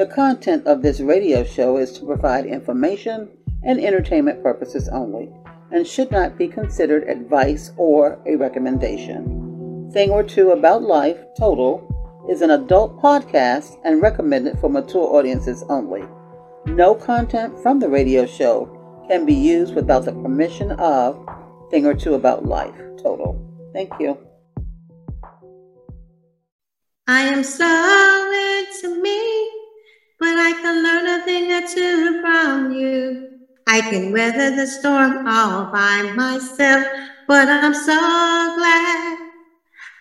The content of this radio show is to provide information and entertainment purposes only and should not be considered advice or a recommendation. Thing or Two About Life Total is an adult podcast and recommended for mature audiences only. No content from the radio show can be used without the permission of Thing or Two About Life Total. Thank you. I am so into me, but I can learn a thing or two from you. I can weather the storm all by myself, but I'm so glad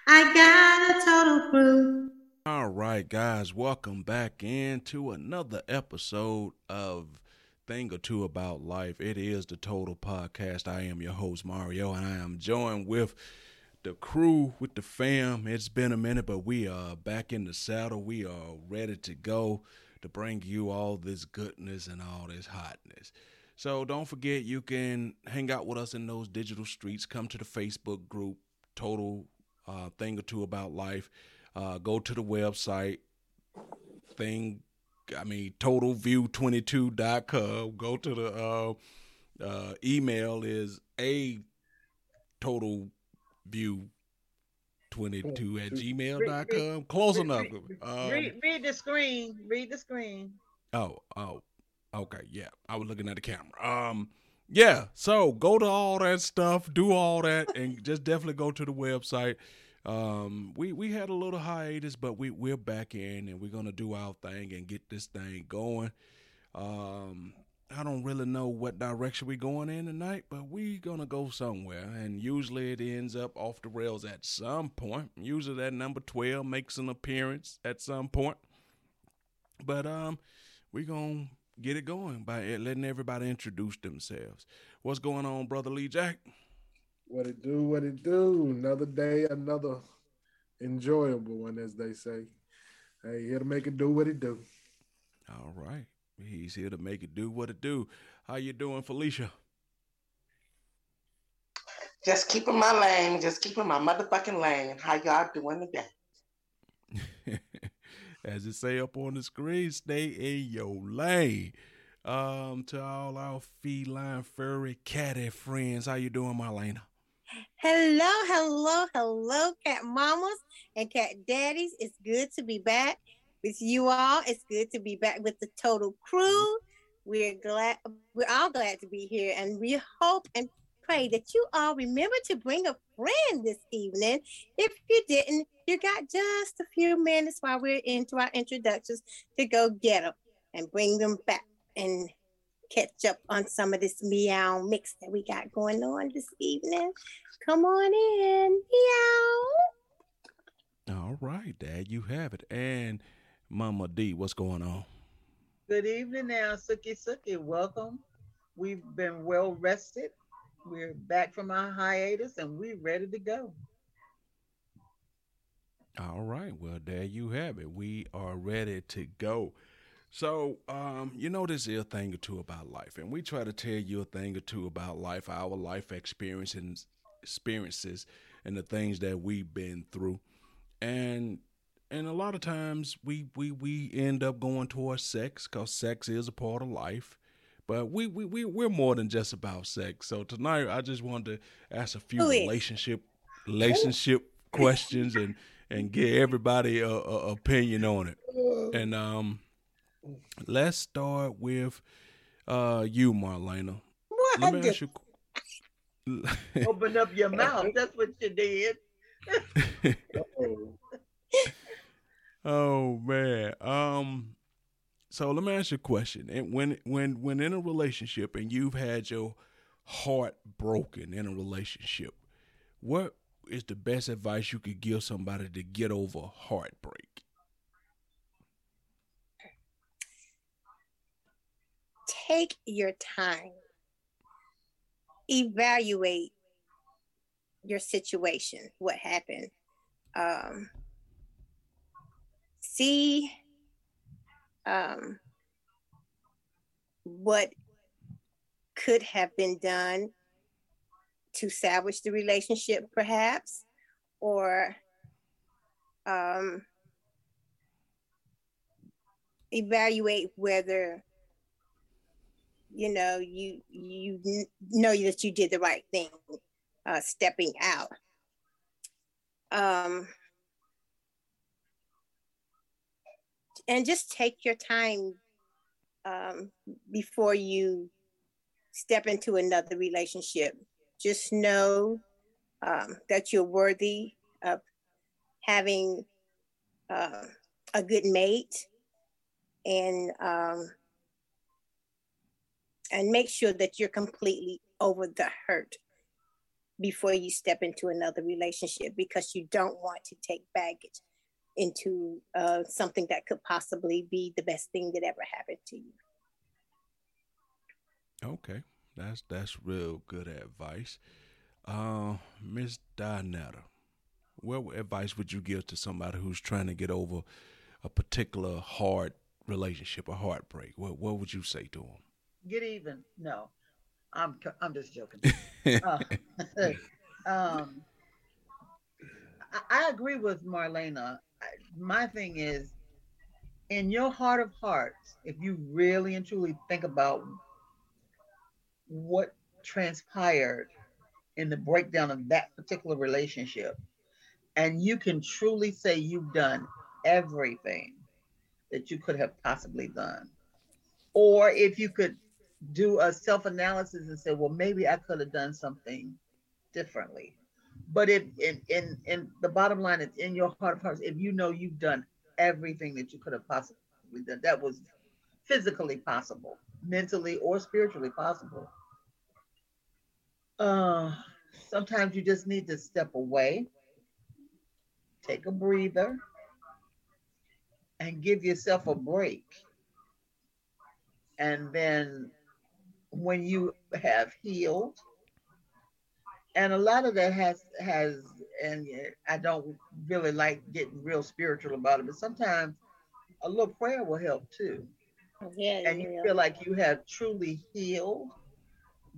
I got a total crew. All right, guys, welcome back into another episode of Thing or Two About Life. It is the Total Podcast. I am your host, Mario, and I am joined with the crew, with the fam. It's been a minute, but we are back in the saddle. We are ready to go to bring you all this goodness and all this hotness. So don't forget, you can hang out with us in those digital streets. Come to the Facebook group, Total uh, Thing or Two About Life. Uh, go to the website, thing, I mean, totalview22.com. Go to the uh, uh, email is a total view 22 at gmail.com. Close read, enough. Read, Um, read, read the screen. Read the screen. Oh, oh, okay, yeah. I was looking at the camera. Um, yeah. So go to all that stuff, do all that, and just definitely go to the website. Um, we we had a little hiatus, but we we're back in, and we're gonna do our thing and get this thing going. Um, I don't really know what direction we're going in tonight, but we gonna go somewhere, and usually it ends up off the rails at some point. Usually that number twelve makes an appearance at some point. But um, we gonna get it going by letting everybody introduce themselves. What's going on, brother Lee Jack? What it do, what it do. Another day, another enjoyable one, as they say. Hey, here to make it do what it do. All right, he's here to make it do what it do. How you doing, Felicia? Just keeping my lane, just keeping my motherfucking lane. How y'all doing today? As it say up on the screen, stay in your lane. Um, to all our feline, furry, catty friends, how you doing, Marlena? Hello, hello, hello, cat mamas and cat daddies. It's good to be back with you all. It's good to be back with the total crew. We're glad we're all glad to be here and we hope and pray that you all remember to bring a friend this evening. If you didn't, you got just a few minutes while we're into our introductions to go get them and bring them back and catch up on some of this meow mix that we got going on this evening. Come on in, meow. All right, Dad, you have it. And Mama D, what's going on? Good evening now, Suki Suki. Welcome. We've been well rested. We're back from our hiatus and we're ready to go. All right. Well, there you have it. We are ready to go. So, um, you know, this is a thing or two about life, and we try to tell you a thing or two about life, our life experience and experiences, and the things that we've been through, and and a lot of times we we we end up going towards sex because sex is a part of life. But we, we, we, we're more than just about sex. So tonight, I just wanted to ask a few Who is? relationship relationship questions and and get everybody a, a opinion on it. And um, let's start with uh you, Marlena. What? Let me ask you. Open up your mouth. That's what you did. Oh, man. Um. So let me ask you a question. And when when when in a relationship and you've had your heart broken in a relationship, what is the best advice you could give somebody to get over heartbreak? Take your time. Evaluate your situation, what happened. Um, see um, what could have been done to salvage the relationship, perhaps, or um, evaluate whether you know you you know that you did the right thing uh, stepping out. Um, and just take your time um, before you step into another relationship. Just know um, that you're worthy of having uh, a good mate and um, and make sure that you're completely over the hurt before you step into another relationship because you don't want to take baggage into uh, something that could possibly be the best thing that ever happened to you. Okay, that's that's real good advice. Uh, Miss Donetta, what advice would you give to somebody who's trying to get over a particular hard relationship, a heartbreak? What what would you say to them? Get even. No, I'm I'm just joking. uh, um, I, I, agree with Marlena. My thing is, in your heart of hearts, if you really and truly think about what transpired in the breakdown of that particular relationship, and you can truly say you've done everything that you could have possibly done, or if you could do a self analysis and say, well, maybe I could have done something differently. But if in, in in the bottom line, it's in your heart of hearts. If you know you've done everything that you could have possibly done, that was physically possible, mentally or spiritually possible. Uh, sometimes you just need to step away, take a breather, and give yourself a break. And then when you have healed and a lot of that has has and i don't really like getting real spiritual about it but sometimes a little prayer will help too. Yeah and you feel like you have truly healed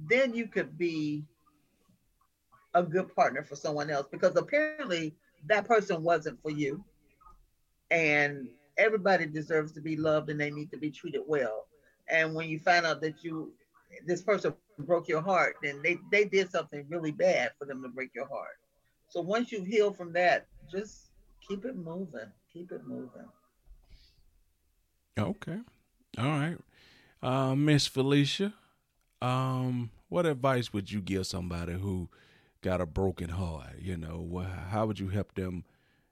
then you could be a good partner for someone else because apparently that person wasn't for you. And everybody deserves to be loved and they need to be treated well. And when you find out that you this person broke your heart, then they, they did something really bad for them to break your heart. So once you've healed from that, just keep it moving. Keep it moving. Okay. All right. Uh, Miss Felicia, um, what advice would you give somebody who got a broken heart? You know, how would you help them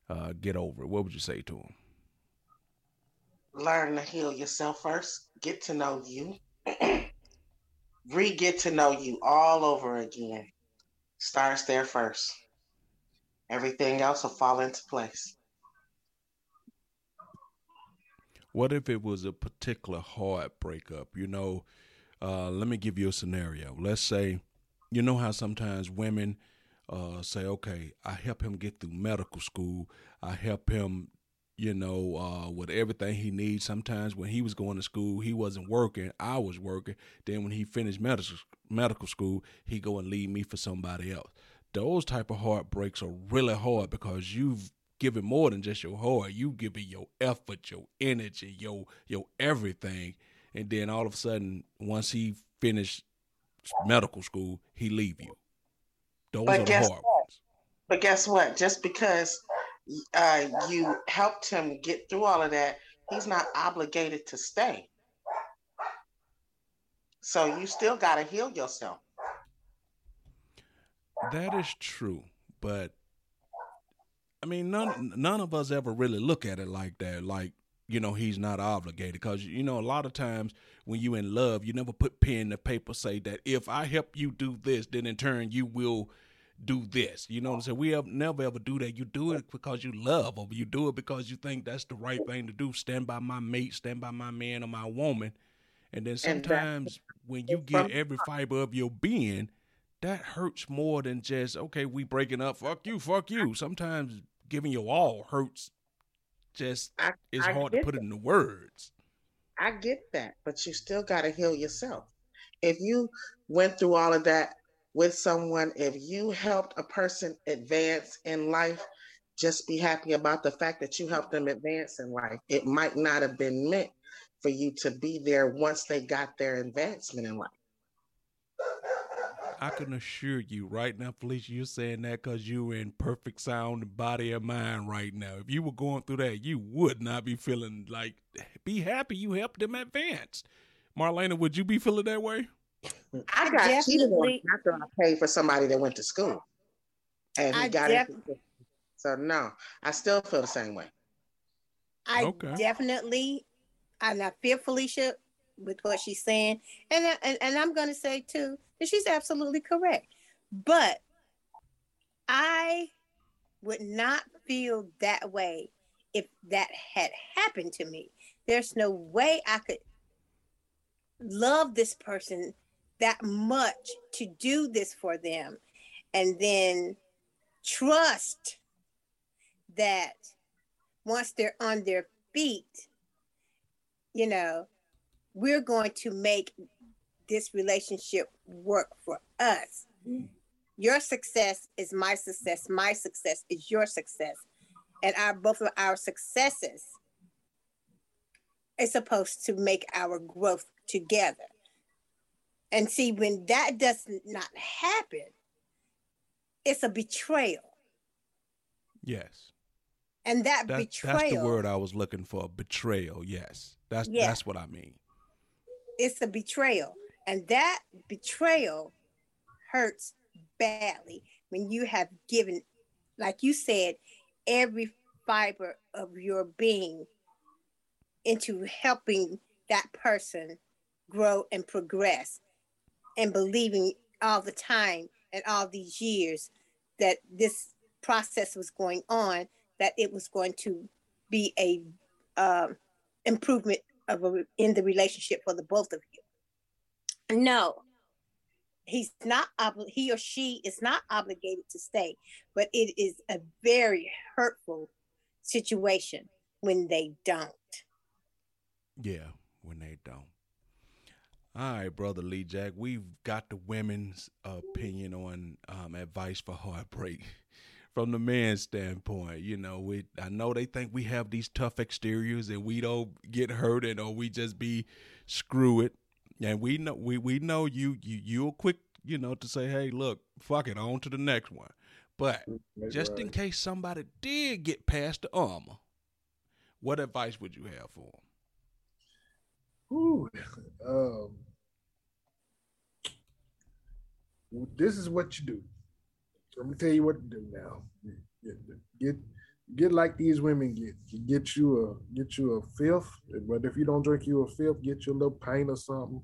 uh, get over it? What would you say to them? Learn to heal yourself first. Get to know you. re get to know you all over again. Starts there first. Everything else will fall into place. What if it was a particular hard breakup? You know, uh, let me give you a scenario. Let's say, you know how sometimes women uh, say, okay, I help him get through medical school. I help him you know, uh, with everything he needs. Sometimes when he was going to school, he wasn't working. I was working. Then when he finished medical medical school, he go and leave me for somebody else. Those type of heartbreaks are really hard because you've given more than just your heart. You given your effort, your energy, your your everything, and then all of a sudden, once he finished medical school, he leave you. Those but are the hard what? ones. But guess what? Just because uh, you helped him get through all of that, he's not obligated to stay. So you still got to heal yourself. That is true, but I mean, none none of us ever really look at it like that. Like you know, he's not obligated because you know a lot of times when you in love, you never put pen to paper say that if I help you do this, then in turn you will do this. You know what I'm saying? We have never ever do that. You do it because you love, or you do it because you think that's the right thing to do. Stand by my mate, stand by my man or my woman. And then sometimes when you get every fiber of your being, that hurts more than just okay, we breaking up. Fuck you, fuck you. Sometimes giving your all hurts. Just I, it's I hard to put that. it into words. I get that, but you still got to heal yourself. If you went through all of that with someone, if you helped a person advance in life, just be happy about the fact that you helped them advance in life. It might not have been meant for you to be there once they got their advancement in life. I can assure you right now, Felicia, you're saying that because you're in perfect sound body and mind right now. If you were going through that, you would not be feeling like, be happy you helped them advance. Marlena, would you be feeling that way? I got cheated on after I paid for somebody that went to school. And he I got def- it. So no, I still feel the same way. I Okay. definitely, and not feel Felicia with what she's saying, and I- and, and I'm going to say too that she's absolutely correct. But I would not feel that way if that had happened to me. There's no way I could love this person that much to do this for them, and then trust that once they're on their feet, you know, we're going to make this relationship work for us. Your success is my success. My success is your success. And our both of our successes is supposed to make our growth together. And see, when that does not happen, it's a betrayal. Yes. And that, That, betrayal that's the word I was looking for. Betrayal. Yes. That's Yeah. that's what I mean. it's a betrayal and that betrayal hurts badly when you have given like you said every fiber of your being into helping that person grow and progress and believing all the time and all these years that this process was going on that it was going to be a um, improvement of a, in the relationship for the both of you. No, he's not he or she is not obligated to stay, but it is a very hurtful situation when they don't. Yeah, when they don't. All right, brother Lee Jack, we've got the women's opinion on um, advice for heartbreak from the man's standpoint. You know, we I know they think we have these tough exteriors and we don't get hurt and or we just be screw it. And we know we, we know you you you're quick, you know, to say, hey, look, fuck it, on to the next one. But That's just in case somebody did get past the armor, what advice would you have for them? Ooh, um, this is what you do. Let me tell you what to do now. Get get, get like these women get. Get you a get you a fifth, but if you don't drink you a fifth, get you a little pint or something.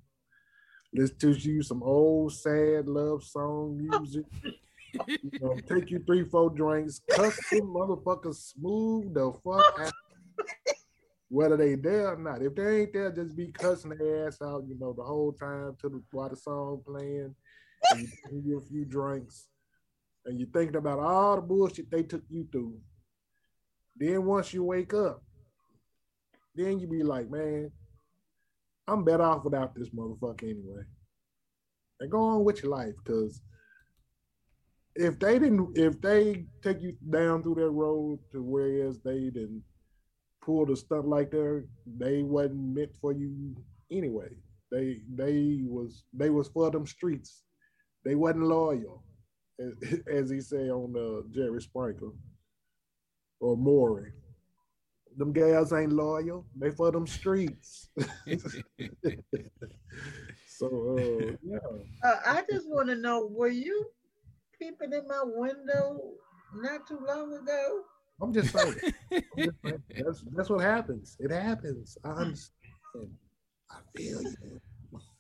Listen to you some old sad love song music. you know, take you three, four drinks, cuss them motherfuckers smooth the fuck out whether they there or not. If they ain't there, just be cussing their ass out, you know, the whole time till the while the song playing, and you a few drinks, and you're thinking about all the bullshit they took you through. Then once you wake up, then you be like, man, I'm better off without this motherfucker anyway. And go on with your life, cause if they didn't, if they take you down through that road to where is they didn't pulled a stunt like that, they wasn't meant for you anyway. They they was they was for them streets. They wasn't loyal, as, as he say on uh, Jerry Springer or Maury. Them gals ain't loyal. They for them streets. so uh, yeah, Uh, I just want to know, were you peeping in my window not too long ago? I'm just saying. I'm just saying. That's that's what happens. It happens. I hmm. understand. I feel you.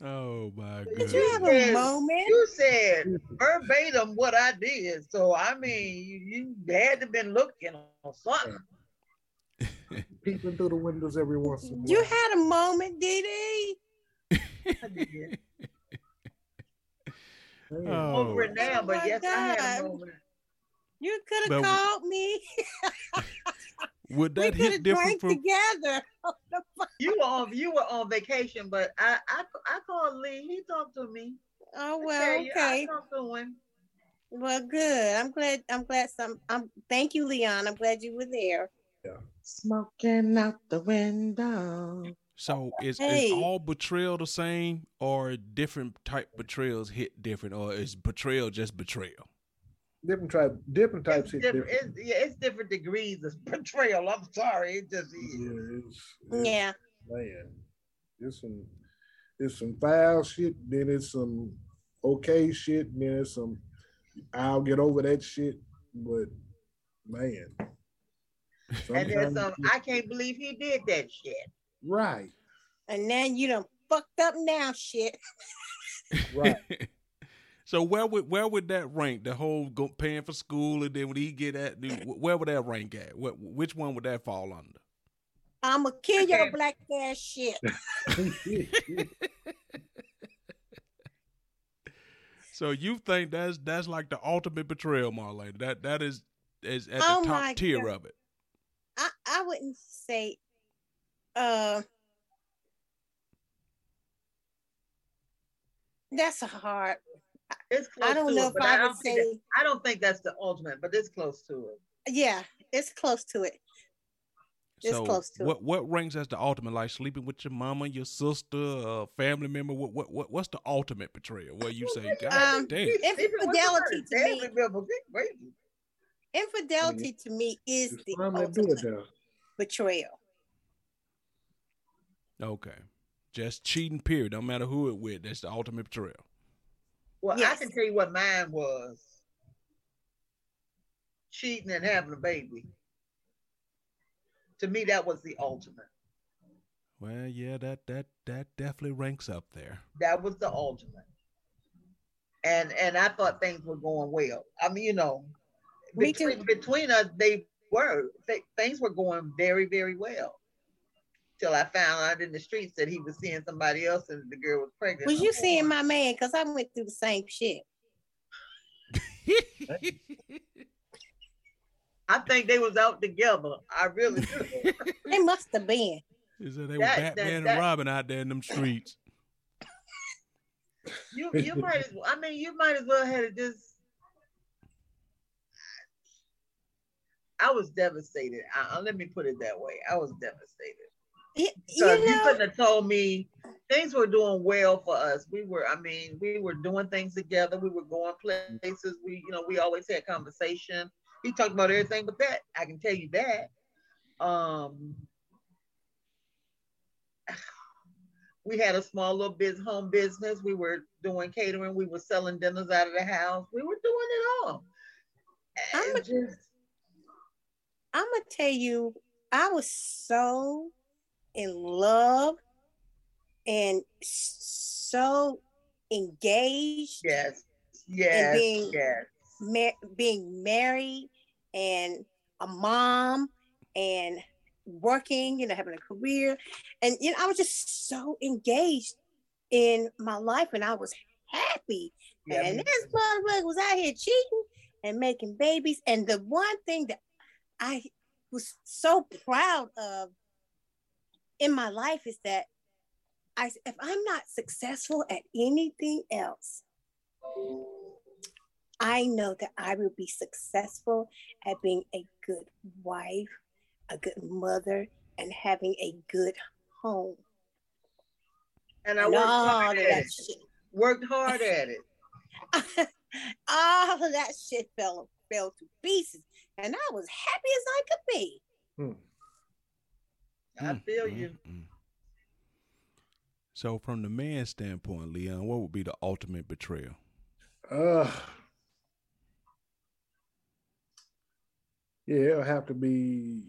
Oh my Did you have a Yes. moment? You said verbatim what I did, so I hmm. mean, you, you had to been looking or something. Peeping through the windows every once in a while. You had a moment, Dee Dee. I did. Man, Oh. Over it now, Oh but my yes, I had a moment. You could have called me. Would we that could hit have different drank from together. You were on you were on vacation, but I I, I called Lee. He talked to me. Oh well, tell you, I okay. talked to him. Well, good. I'm glad. I'm glad. Some. I'm. Thank you, Leon. I'm glad you were there. Smoking out the window. So is, Hey. is all betrayal the same, or different type betrayals hit different, or is betrayal just betrayal? Different type, different types It's different. different. It's, yeah, it's different degrees of betrayal. I'm sorry. It just is. Yeah, it's, it's Yeah. man, it's some it's some foul shit, then it's some okay shit, and then it's some I'll get over that shit, but man. And then some, I can't believe he did that shit. right, And now you done fucked up now shit. right. so where would where would that rank? The whole go, paying for school, and then when he get at, where would that rank at? What which one would that fall under? I'ma kill your Okay. black ass shit. So you think that's that's like the ultimate betrayal, Marlene? That that is is at Oh the top tier God. of it. I, I wouldn't say uh that's a hard It's close I don't to know it, if but I would think that- say I don't think that's the ultimate, but it's close to it. yeah, it's close to it. It's so close to it. what what ranks as the ultimate? Like sleeping with your mama, your sister, a family member. What what what what's the ultimate betrayal? Where you say, God Um, damn, Infidelity to me. Family members, they crazy. Infidelity to me is It's the fun to do it ultimate betrayal. okay, just cheating. Period. No matter who it with, that's the ultimate betrayal. Well, I can tell you what mine was. Cheating and having a baby. To me, that was the ultimate. Well, yeah, that that that definitely ranks up there. That was the ultimate. And and I thought things were going well. I mean, you know, between, between us, they were th- things were going very, very well. Till I found out in the streets that he was seeing somebody else and the girl was pregnant. Was you seeing my man? Because I went through the same shit. I think they was out together. I really do. They must have been. He said they were That- Batman that- and that- Robin out there in them streets. you you might as well, I mean you might as well have just I was devastated. I, I- let me put it that way. I was devastated. You, Because you you, know, couldn't have told me things were doing well for us. We were, I mean, we were doing things together. We were going places. We, you know, we always had conversation. He talked about everything but that. I can tell you that. Um we had a small little biz home business. We were doing catering. We were selling dinners out of the house. We were doing it all. I'm And just I'm gonna tell you, I was so in love and so engaged, yes, yes, being- yes. ma- being married and a mom and working, you know, having a career, and you know, I was just so engaged in my life, and I was happy. Yeah, and this motherfucker was out here cheating and making babies. And the one thing that I was so proud of in my life is that I, if I'm not successful at anything else, I know that I will be successful at being a good wife, a good mother, and having a good home. and I And worked all hard of at that it. shit. Worked hard at it. all of that shit fell fell to pieces, and I was happy as I could be. Hmm. I Mm, feel mm, you. mm. So, from the man's standpoint, Leon, what would be the ultimate betrayal? Uh, yeah, it'll have to be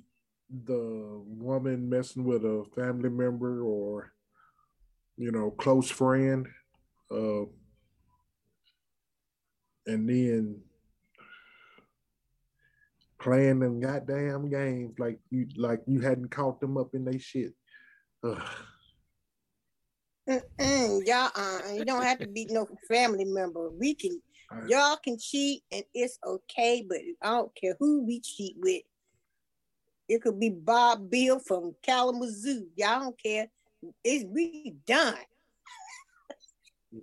the woman messing with a family member or, you know, close friend. Uh, and then playing them goddamn games like you like you hadn't caught them up in they shit. Mm-mm, y'all, uh, you don't have to be no family member. We can, y'all can cheat, and it's okay. But I don't care who we cheat with. It could be Bob Bill from Kalamazoo. Y'all don't care. It's we done.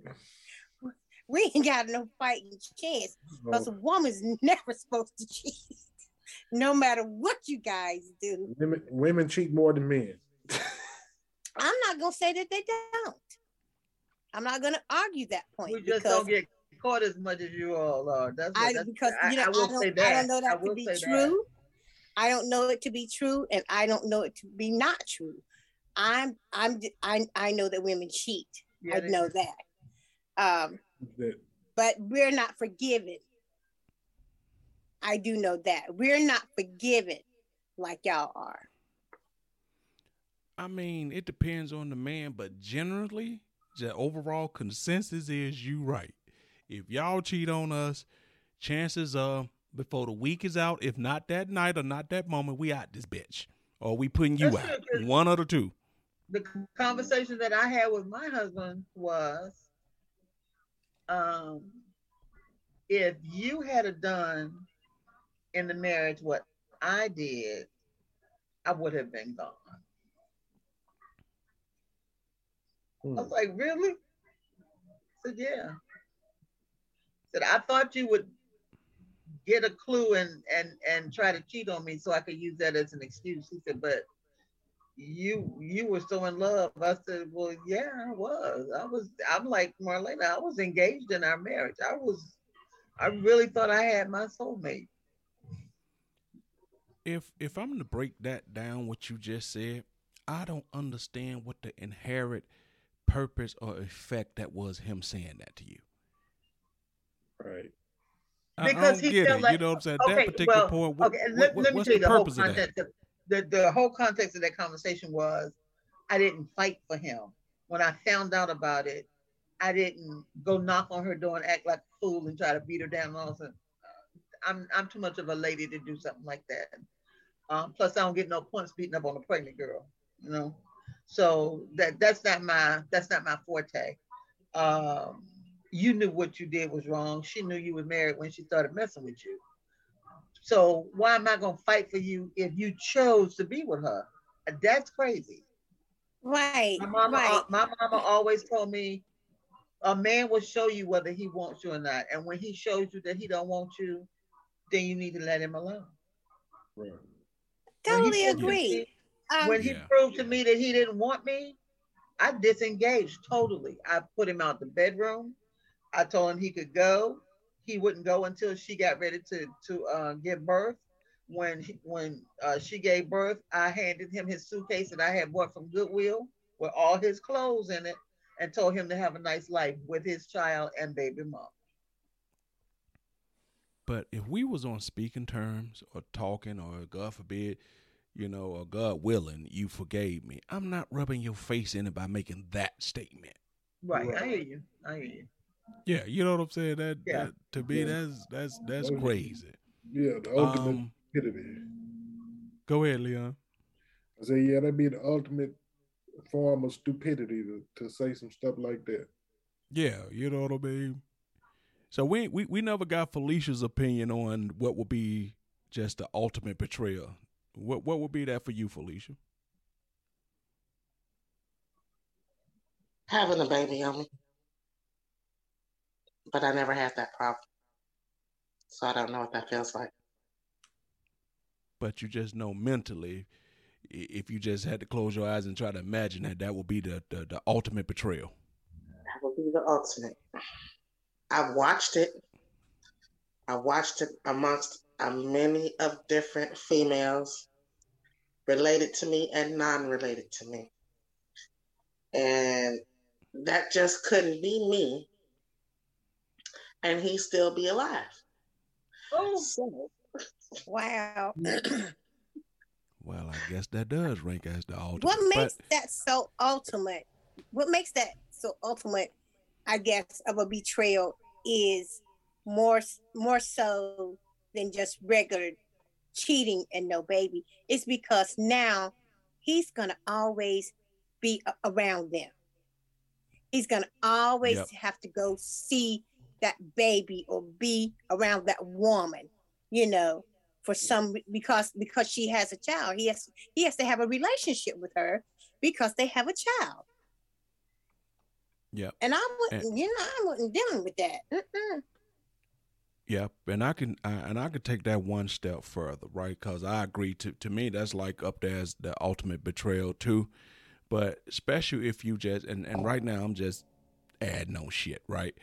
We ain't got no fighting chance because a woman's never supposed to cheat, no matter what you guys do. Women, women cheat more than men. I'm not gonna say that they don't. I'm not gonna argue that point. We just don't get caught as much as you all are. That's, what, I, that's because I, you know I I, will don't, say I don't know I that to be say that. true. I don't know it to be true, and I don't know it to be not true. I'm I'm I I know that women cheat. Yeah, I know do. that. Um, That but we're not forgiven. I do know that we're not forgiven like y'all are. I mean, it depends on the man, but generally, the overall consensus is you right. If y'all cheat on us, chances are before the week is out, if not that night or not that moment, we out this bitch. Or we putting you That's out. true, 'cause- One of the two. the conversation that I had with my husband was, um, if you had a done in the marriage what I did, I would have been gone. Hmm. I was like, really? I said, yeah. I said, I thought you would get a clue and and and try to cheat on me so I could use that as an excuse. He said, but you you were so in love. I said, well, yeah, I was. I was. I'm like Marlena. I was engaged in our marriage. I was. I really thought I had my soulmate. If if I'm to break that down what you just said, I don't understand what the inherent purpose or effect that was him saying that to you. right. I- I Because don't he get felt it. like- you know what I'm saying? okay, that particular well, point. What, okay, let, what- let me what's tell you the the whole purpose of that? context. Of, the the whole context of that conversation was, I didn't fight for him. When I found out about it, I didn't go knock on her door and act like a fool and try to beat her down. And all of a sudden, I'm I'm too much of a lady to do something like that. Um, plus, I don't get no points beating up on a pregnant girl. You know, so that that's not my that's not my forte. Um, you knew what you did was wrong. She knew you were married when she started messing with you. So why am I gonna fight for you if you chose to be with her? That's crazy. Right, My mama, right. my mama always told me, a man will show you whether he wants you or not, and when he shows you that he don't want you, then you need to let him alone. Right. When he Totally to agree. me- Um, when he Yeah. proved to me that he didn't want me, I disengaged totally. I put him out the bedroom. I told him he could go. He wouldn't go until she got ready to to uh, give birth. When he, when uh, she gave birth, I handed him his suitcase that I had bought from Goodwill with all his clothes in it, and told him to have a nice life with his child and baby mom. But if we was on speaking terms or talking or God forbid, you know, or God willing, you forgave me. I'm not rubbing your face in it by making that statement. Right, I hear you. I hear you. Yeah, you know what I'm saying? That, Yeah. that to me Yeah. that's that's that's Okay. crazy. Yeah, the ultimate Um stupidity. go ahead, Leon. I say, yeah, that'd be the ultimate form of stupidity to, to say some stuff like that. Yeah, you know what I mean? So we we we never got Felicia's opinion on what would be just the ultimate betrayal. What what would be that for you, Felicia? Having a baby on me. But I never had that problem. So I don't know what that feels like. But you just know mentally, if you just had to close your eyes and try to imagine that, that would be the the, the ultimate betrayal. That would be the ultimate. I've watched it. I've watched it amongst a many of different females related to me and non-related to me. And that just couldn't be me. And he still be alive. Oh, So wow. Well, I guess that does rank as the ultimate. what makes but that so ultimate? What makes that so ultimate? I guess of a betrayal is more more so than just regular cheating and no baby. It's because now he's gonna always be a- around them. He's gonna always Yep. have to go see that baby or be around that woman. You know, for some because because she has a child. He has he has to have a relationship with her because they have a child. Yep. And I wouldn't, you know, I wasn't dealing with that. Mm-mm. Yep, and I can I, and I could take that one step further, right? Because I agree. To to me, that's like up there as the ultimate betrayal too. But especially if you just and and right now I'm just adding no shit, right?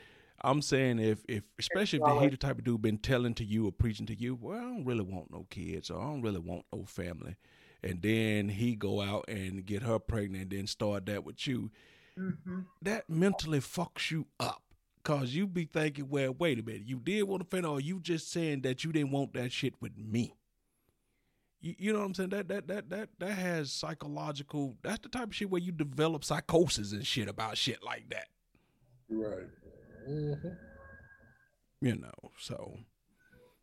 I'm saying if if especially if the he the type of dude been telling to you or preaching to you, well, I don't really want no kids or I don't really want no family, and then he go out and get her pregnant and then start that with you, Mm-hmm. that mentally fucks you up. Cause you be thinking, well, wait a minute, you did want to family, or you just saying that you didn't want that shit with me. You, you know what I'm saying? That that that that that has psychological. That's the type of shit where you develop psychosis and shit about shit like that. Right. Mm-hmm. you know so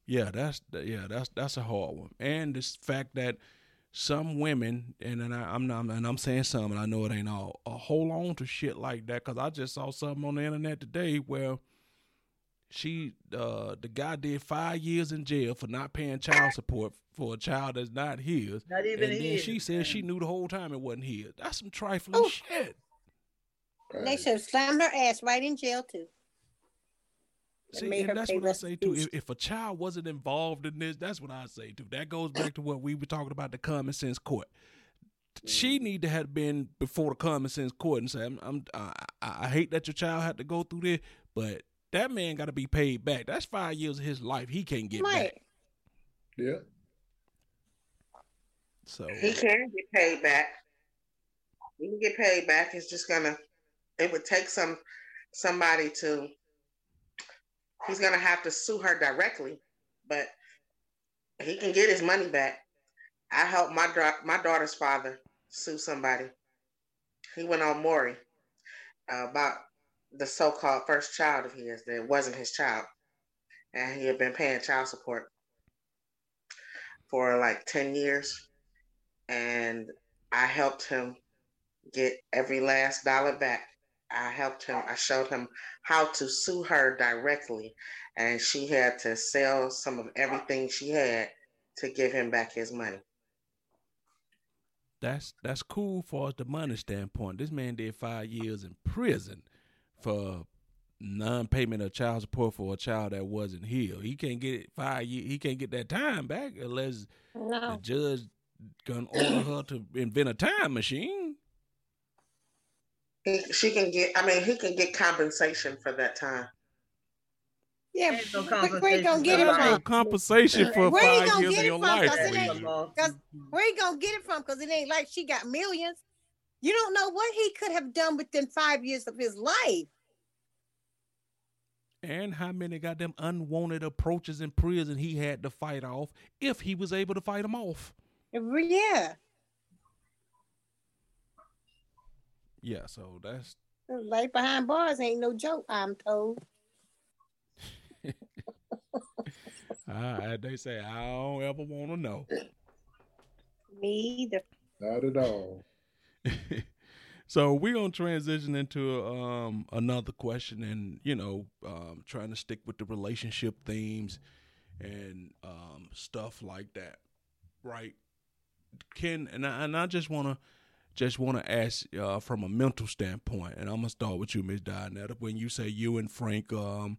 yeah that's yeah that's that's a hard one and this fact that some women and, and I, i'm not and i'm saying some and i know it ain't all uh, hold on to shit like that because i just saw something on the internet today where she uh the guy did five years in jail for not paying child support for a child that's not his Not even and then his. she said she knew the whole time it wasn't his that's some trifling Oh. shit They should have slammed her ass right in jail too. That See, made and that's what I say too. If, if a child wasn't involved in this, that's what I say too. That goes back to what we were talking about the common sense court. She need to have been before the common sense court and say, "I'm, I'm I, I I hate that your child had to go through this, but that man got to be paid back. That's five years of his life he can't get Right. back. Yeah. So He can get paid back. He can get paid back. It's just gonna. It would take some somebody to. He's gonna have to sue her directly, but he can get his money back. I helped my da- my daughter's father sue somebody. He went on Maury uh, about the so-called first child of his that wasn't his child, and he had been paying child support for like ten years and I helped him get every last dollar back. I helped him, I showed him how to sue her directly, and she had to sell some of everything she had to give him back his money. that's that's cool for the money standpoint. This man did five years in prison for non-payment of child support for a child that wasn't here. He can't get it five years. He can't get that time back unless the judge gonna order her to invent a time machine. He, she can get, I mean, he can get compensation for that time. Yeah, no where, where you gonna get it for no from? compensation for Where you five gonna years get of it your from? life. 'Cause it ain't- Cause where you gonna get it from? Because it ain't like she got millions. You don't know what he could have done within five years of his life. And how many goddamn unwanted approaches in prison he had to fight off if he was able to fight them off. Yeah, Yeah, so that's life behind bars ain't no joke. I'm told. uh, they say I don't ever want to know. Me either. Not at all. so we're gonna transition into um another question and you know um trying to stick with the relationship themes and um stuff like that right can and I, and I just want to just want to ask uh from a mental standpoint and I'm gonna start with you Miss Dinetta when you say you and Frank um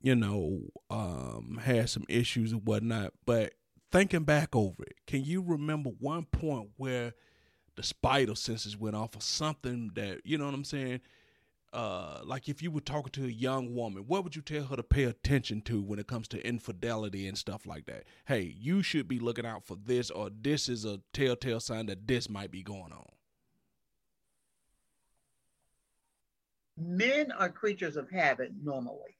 you know um had some issues and whatnot but thinking back over it can you remember one point where the spider senses went off or something that you know what I'm saying. Uh, like if you were talking to a young woman, what would you tell her to pay attention to when it comes to infidelity and stuff like that? Hey, you should be looking out for this, or this is a telltale sign that this might be going on. Men are creatures of habit normally.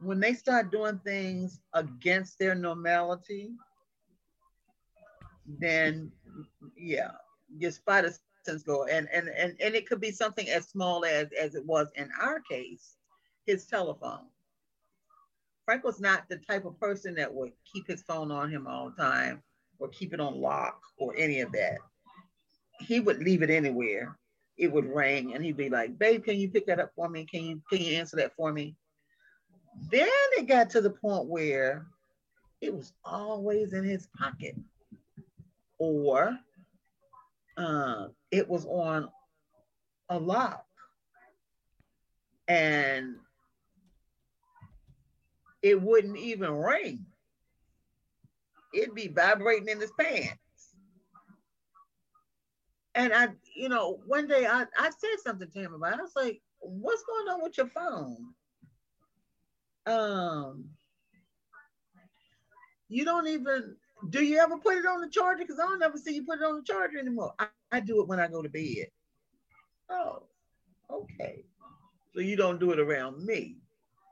When they start doing things against their normality, then yeah, your spider sense go. And and and and it could be something as small as as it was in our case, his telephone. Frank was not the type of person that would keep his phone on him all the time or keep it on lock or any of that. He would leave it anywhere. It would ring and he'd be like, babe, can you pick that up for me? Can you can you answer that for me? Then it got to the point where it was always in his pocket. Or uh, it was on a lock. And it wouldn't even ring. It'd be vibrating in his pants. And I, you know, one day I, I said something to him about it. I was like, what's going on with your phone? Um, you don't even do you ever put it on the charger? Because I don't ever see you put it on the charger anymore. I, I do it when I go to bed. Oh, okay. So you don't do it around me.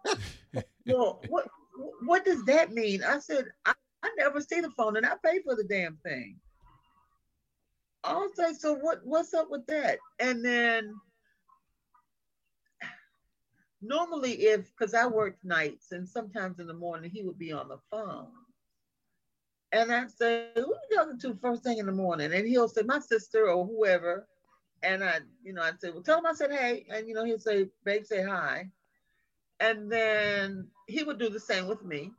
well, what what does that mean? I said, I, I never see the phone and I pay for the damn thing. I was like, so what what's up with that? And then normally if because I worked nights and sometimes in the morning he would be on the phone. And I say, who you talking to first thing in the morning? And he'll say, my sister or whoever. And I, you know, I'd say, well, tell him I said, hey. And, you know, he'd say, babe, say hi. And then he would do the same with me.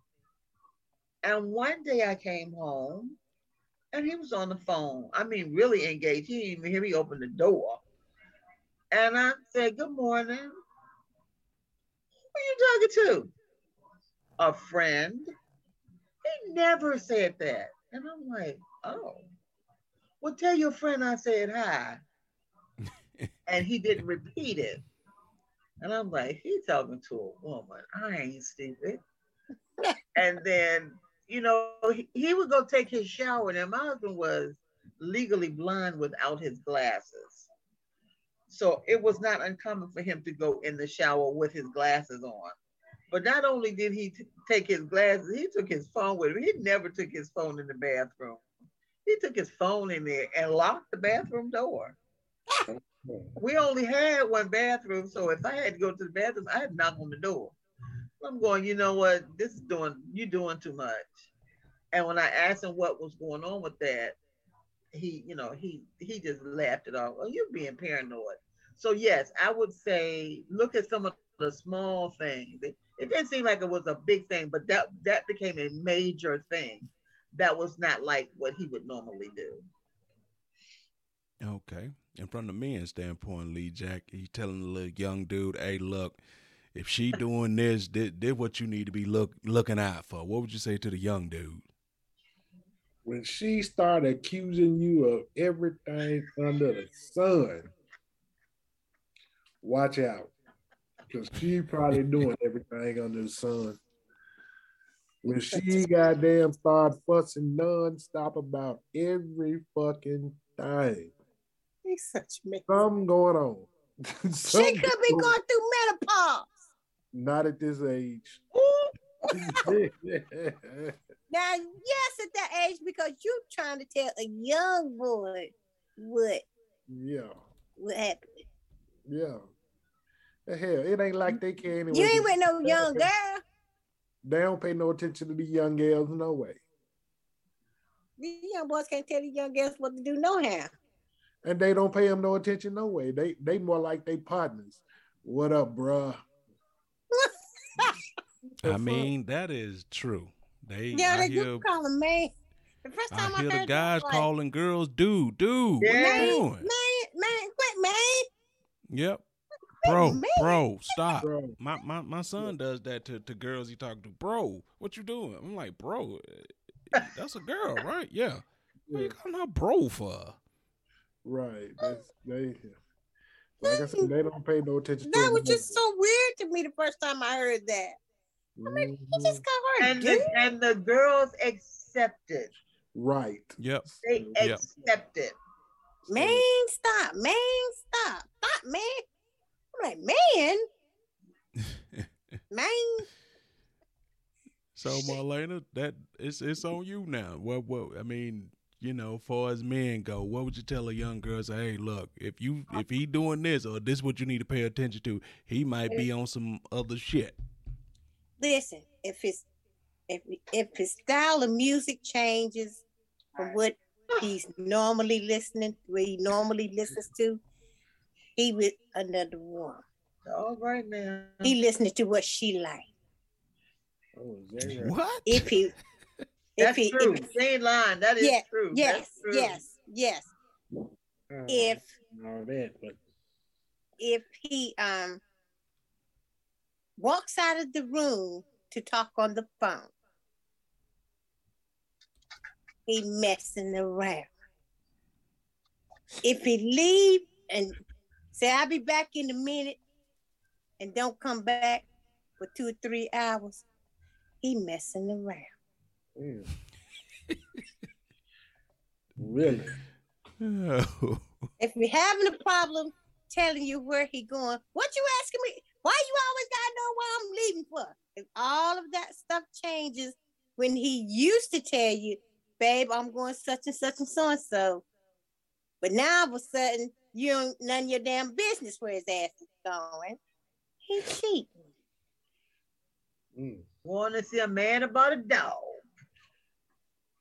And one day I came home and he was on the phone. I mean, really engaged. He didn't even hear me open the door. And I said, Good morning. Who are you talking to? A friend. Never said that. And I'm like, Oh, well, tell your friend I said hi. and he didn't repeat it. And I'm like, he's talking to a woman. I ain't stupid. and then, you know, he, he, would go take his shower, and my husband was legally blind without his glasses. So it was not uncommon for him to go in the shower with his glasses on. But not only did he t- take his glasses, he took his phone with him. He never took his phone in the bathroom. He took his phone in there and locked the bathroom door we only had one bathroom, so if I had to go to the bathroom, I had to knock on the door. I'm going, you know what? This is doing you're doing too much. And when I asked him what was going on with that, he, you know, he he just laughed it off. Oh, you're being paranoid. So yes, I would say look at some of the small things. It, it didn't seem like it was a big thing, but that that became a major thing. That was not like what he would normally do. Okay. And from the men's standpoint, Lee Jack, he's telling the little young dude, "Hey, look, if she doing this, this, this what you need to be look looking out for." What would you say to the young dude? When she started accusing you of everything under the sun, watch out, because she probably doing everything under the sun. When she goddamn start fussing nonstop about every fucking thing He's such a Something going on. she could be going through menopause. Not at this age. now, yes, at that age, because you're trying to tell a young boy what. Yeah. What happened? Yeah. The hell, it ain't like they care anyway. You ain't with no young girl. They don't pay no attention to the young girls, no way. These young boys can't tell the young girls what to do, no how and they don't pay them no attention no way. They they more like they partners. What up, bruh? I mean, that is true. They yeah, they hear, do call them man. The first time I, I hear the guys like, calling girls dude, dude. Yeah. What you doing? Man, man, quit, man. Yep. Bro, man. bro, stop. Bro. My, my my son does that to, to girls he talk to. Bro, what you doing? I'm like, bro, eh, that's a girl, right? Yeah. What you calling her bro for? Right. That's they. Like I said, they don't pay no attention. That was just so weird to me the first time I heard that. I mean, he mm-hmm. just got her. And the, and the girls accepted. Right. Yep. They yep. accepted. Man, stop. Man, stop. Stop, man. I'm like, man. man. So Marlena, that it's it's on you now. What what I mean, you know, far as men go, what would you tell a young girl? Say, hey, look, if you if he doing this or this, what you need to pay attention to, he might be on some other shit. Listen, if his if if his style of music changes from what he's normally listening, where he normally listens to, he with another one. All right now. He listening to what she like. Oh, what? If he that's he, true. If, Same line. That is yeah, true. Yes, true. yes, yes. Uh, if that, but if he um walks out of the room to talk on the phone, he messing around. If he leave and say I'll be back in a minute and don't come back for two or three hours, he messing around. Damn. really? Oh. If you're having a problem telling you where he going, what you asking me? Why you always gotta know where I'm leaving for? If all of that stuff changes when he used to tell you, babe, I'm going such and such and so and so. But now all of a sudden, you don't none of your damn business where his ass is going. He cheating. Mm. Want to see a man about a dog?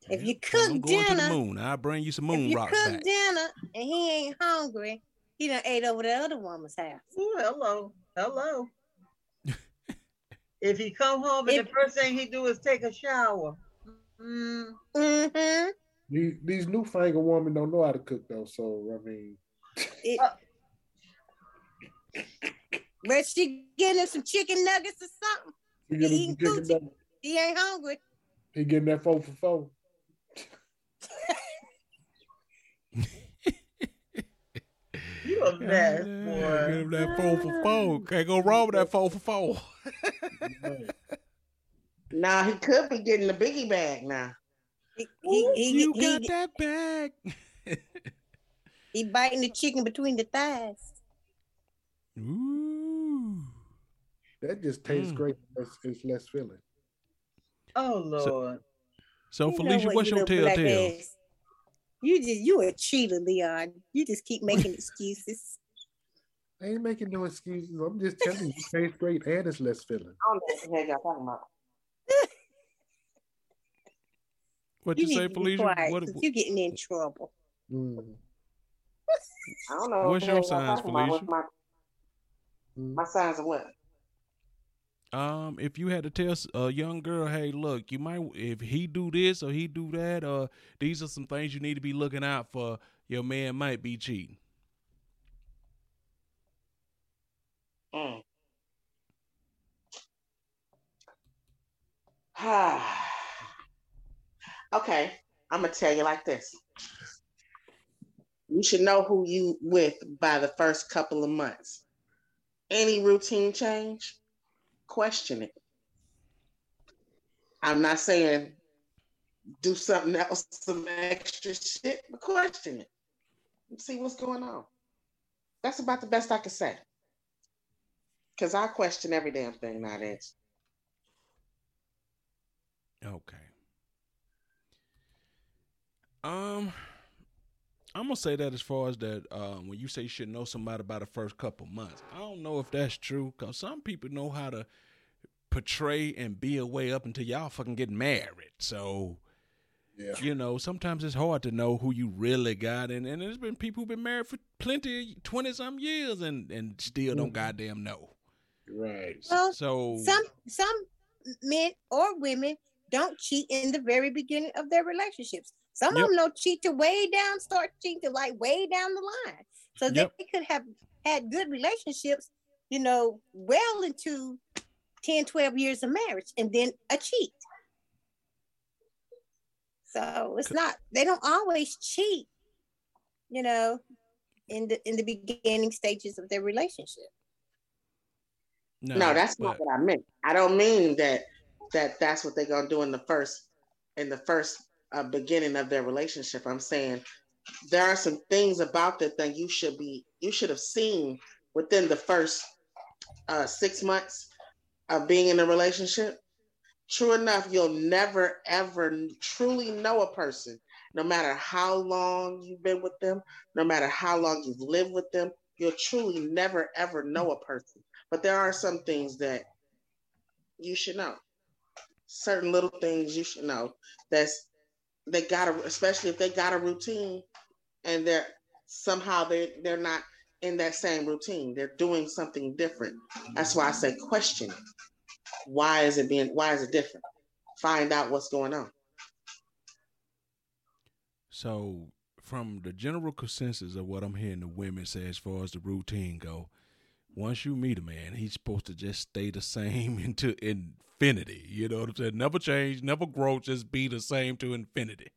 If you cook I'm going to the dinner- moon. I'll bring you some moon If moon you rocks cook back. dinner and he ain't hungry, he done ate over the other woman's house. Ooh, hello, hello. if he come home and If- the first thing he do is take a shower, mm, Mm-hmm. These, these newfangled women don't know how to cook though, so I mean, It, but she getting him some chicken nuggets or something. he getting, Eating coochie. He ain't hungry. he getting that four for four. you a mess, Yeah, boy. Get him that four for four. Can't go wrong with that four for four. Right. Now he could be getting the biggie bag now. He, he, he, you he, got he, that bag. he biting the chicken between the thighs. Ooh. That just tastes Mm. great. It's, it's less filling. Oh Lord. So You Felicia, what, what's you your little black telltale? You just you a cheater, Leon. You just keep making excuses. I ain't making no excuses. I'm just telling you, it tastes great and it's less filling. I don't know what the hell y'all talking about. What You you, say, Felicia? quiet What, 'cause you're getting in trouble. Mm. I don't know. What's what your signs, talking. What's Felicia? My, my signs of what? um, if you had to tell a young girl, hey, look, you might if he do this or he do that, or these are some things you need to be looking out for. Your man might be cheating. Mm. okay, I'm gonna tell you like this. You should know who you with by the first couple of months. Any routine change, question it. I'm not saying do something else, some extra shit, but question it. And see what's going on. That's about the best I can say. Cause I question every damn thing nowadays. Okay. Um, I'm gonna say that as far as that, um, when you say you should know somebody by the first couple months, I don't know if that's true because some people know how to portray and be away up until y'all fucking get married. So Yeah. you know, sometimes it's hard to know who you really got, and and there's been people who've been married for plenty, twenty some years, and and still don't Mhm. goddamn know. Right. Well, So Some some men or women don't cheat in the very beginning of their relationships. Some Yep. of them don't cheat to way down, start cheating to like way down the line. So Yep. they could have had good relationships, you know, well into 10, 12 years of marriage and then a cheat. So it's not, they don't always cheat, you know, in the in the beginning stages of their relationship. no, No, that's but- not what I meant. I don't mean that that that's what they're gonna do in the first in the first uh, beginning of their relationship. I'm saying there are some things about that that you should be you should have seen within the first uh, six months of being in a relationship. True enough, you'll never ever truly know a person, no matter how long you've been with them, no matter how long you've lived with them. You'll truly never ever know a person but there are some things that you should know certain little things you should know that's they got a especially if they got a routine and they're somehow they they're not in that same routine. They're doing something different. That's why i say question why is it being why is it different? Find out what's going on. So, from the general consensus of what I'm hearing the women say as far as the routine go, once you meet a man, he's supposed to just stay the same until into infinity. You know what I'm saying? Never change, never grow, just be the same to infinity.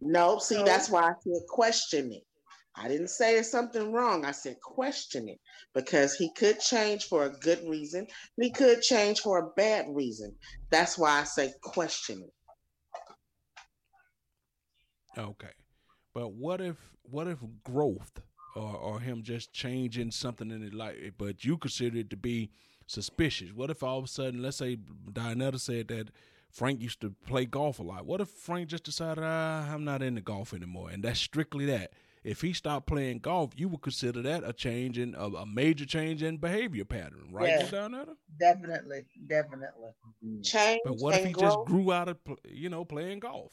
no see No. that's why i said question it I didn't say there's something wrong. I said question it because he could change for a good reason. He could change for a bad reason. That's why I say question it. Okay. But what if what if growth or or him just changing something in his life, but you consider it to be suspicious? What if all of a sudden, let's say Dianetta said that Frank used to play golf a lot. What if Frank just decided ah, I'm not into golf anymore, and that's strictly that? If he stopped playing golf, you would consider that a change in a, a major change in behavior pattern, right, Yeah. Dianetta? Definitely, definitely. Change But what if he growth. just grew out of pl- you know playing golf?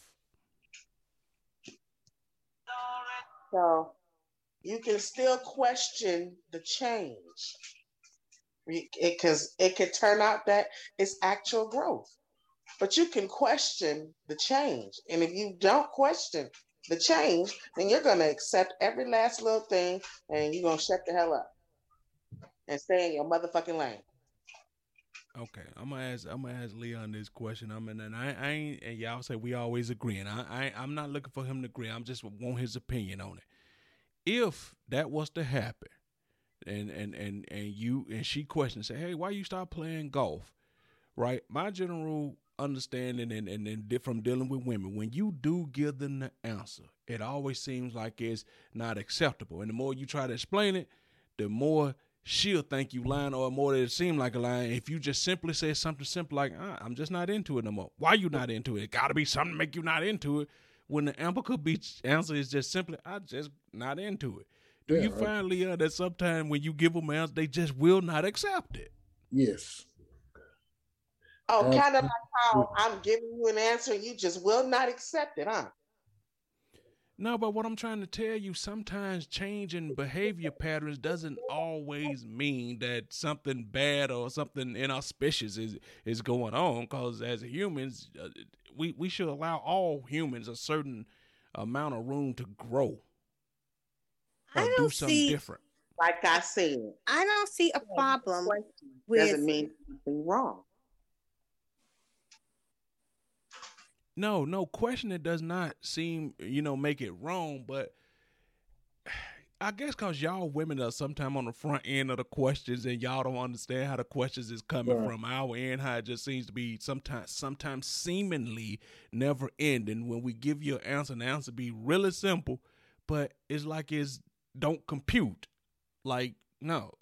So you can still question the change because it, could turn out that it's actual growth. But you can question the change. And if you don't question the change, then you're to accept every last little thing and you're to shut the hell up and stay in your motherfucking lane. Okay, I'm gonna ask. I'm gonna ask Leon this question. I'm and and I, I ain't. And y'all say we always agreeing. I, I I'm not looking for him to agree. I'm just want his opinion on it. If that was to happen, and and and and you and she questioned, say, hey, why you stop playing golf? Right. My general understanding and and, and from dealing with women, when you do give them the answer, it always seems like it's not acceptable. And the more you try to explain it, the more she'll think you lying or more that it seem like a lie. If you just simply say something simple like, ah, I'm just not into it no more. Why you not into it? It gotta be something to make you not into it. When the ample could be answer is just simply, I just not into it. Do Yeah, you right. find, Leah, that sometimes when you give them an answer, they just will not accept it? Yes. Oh, Uh, kind of like how I'm giving you an answer and you just will not accept it, huh? No, but what I'm trying to tell you, sometimes changing behavior patterns doesn't always mean that something bad or something inauspicious is is going on. Because as humans, uh, we we should allow all humans a certain amount of room to grow or I do don't something see. different. Like I said, I don't see a problem with. doesn't mean something wrong. No, no question. It does not seem, you know, make it wrong, but I guess because y'all women are sometimes on the front end of the questions, and y'all don't understand how the questions is coming Right. from our end. How it just seems to be sometimes, sometimes seemingly never ending. When we give you an answer, and the answer be really simple, but it's like it's don't compute. Like no,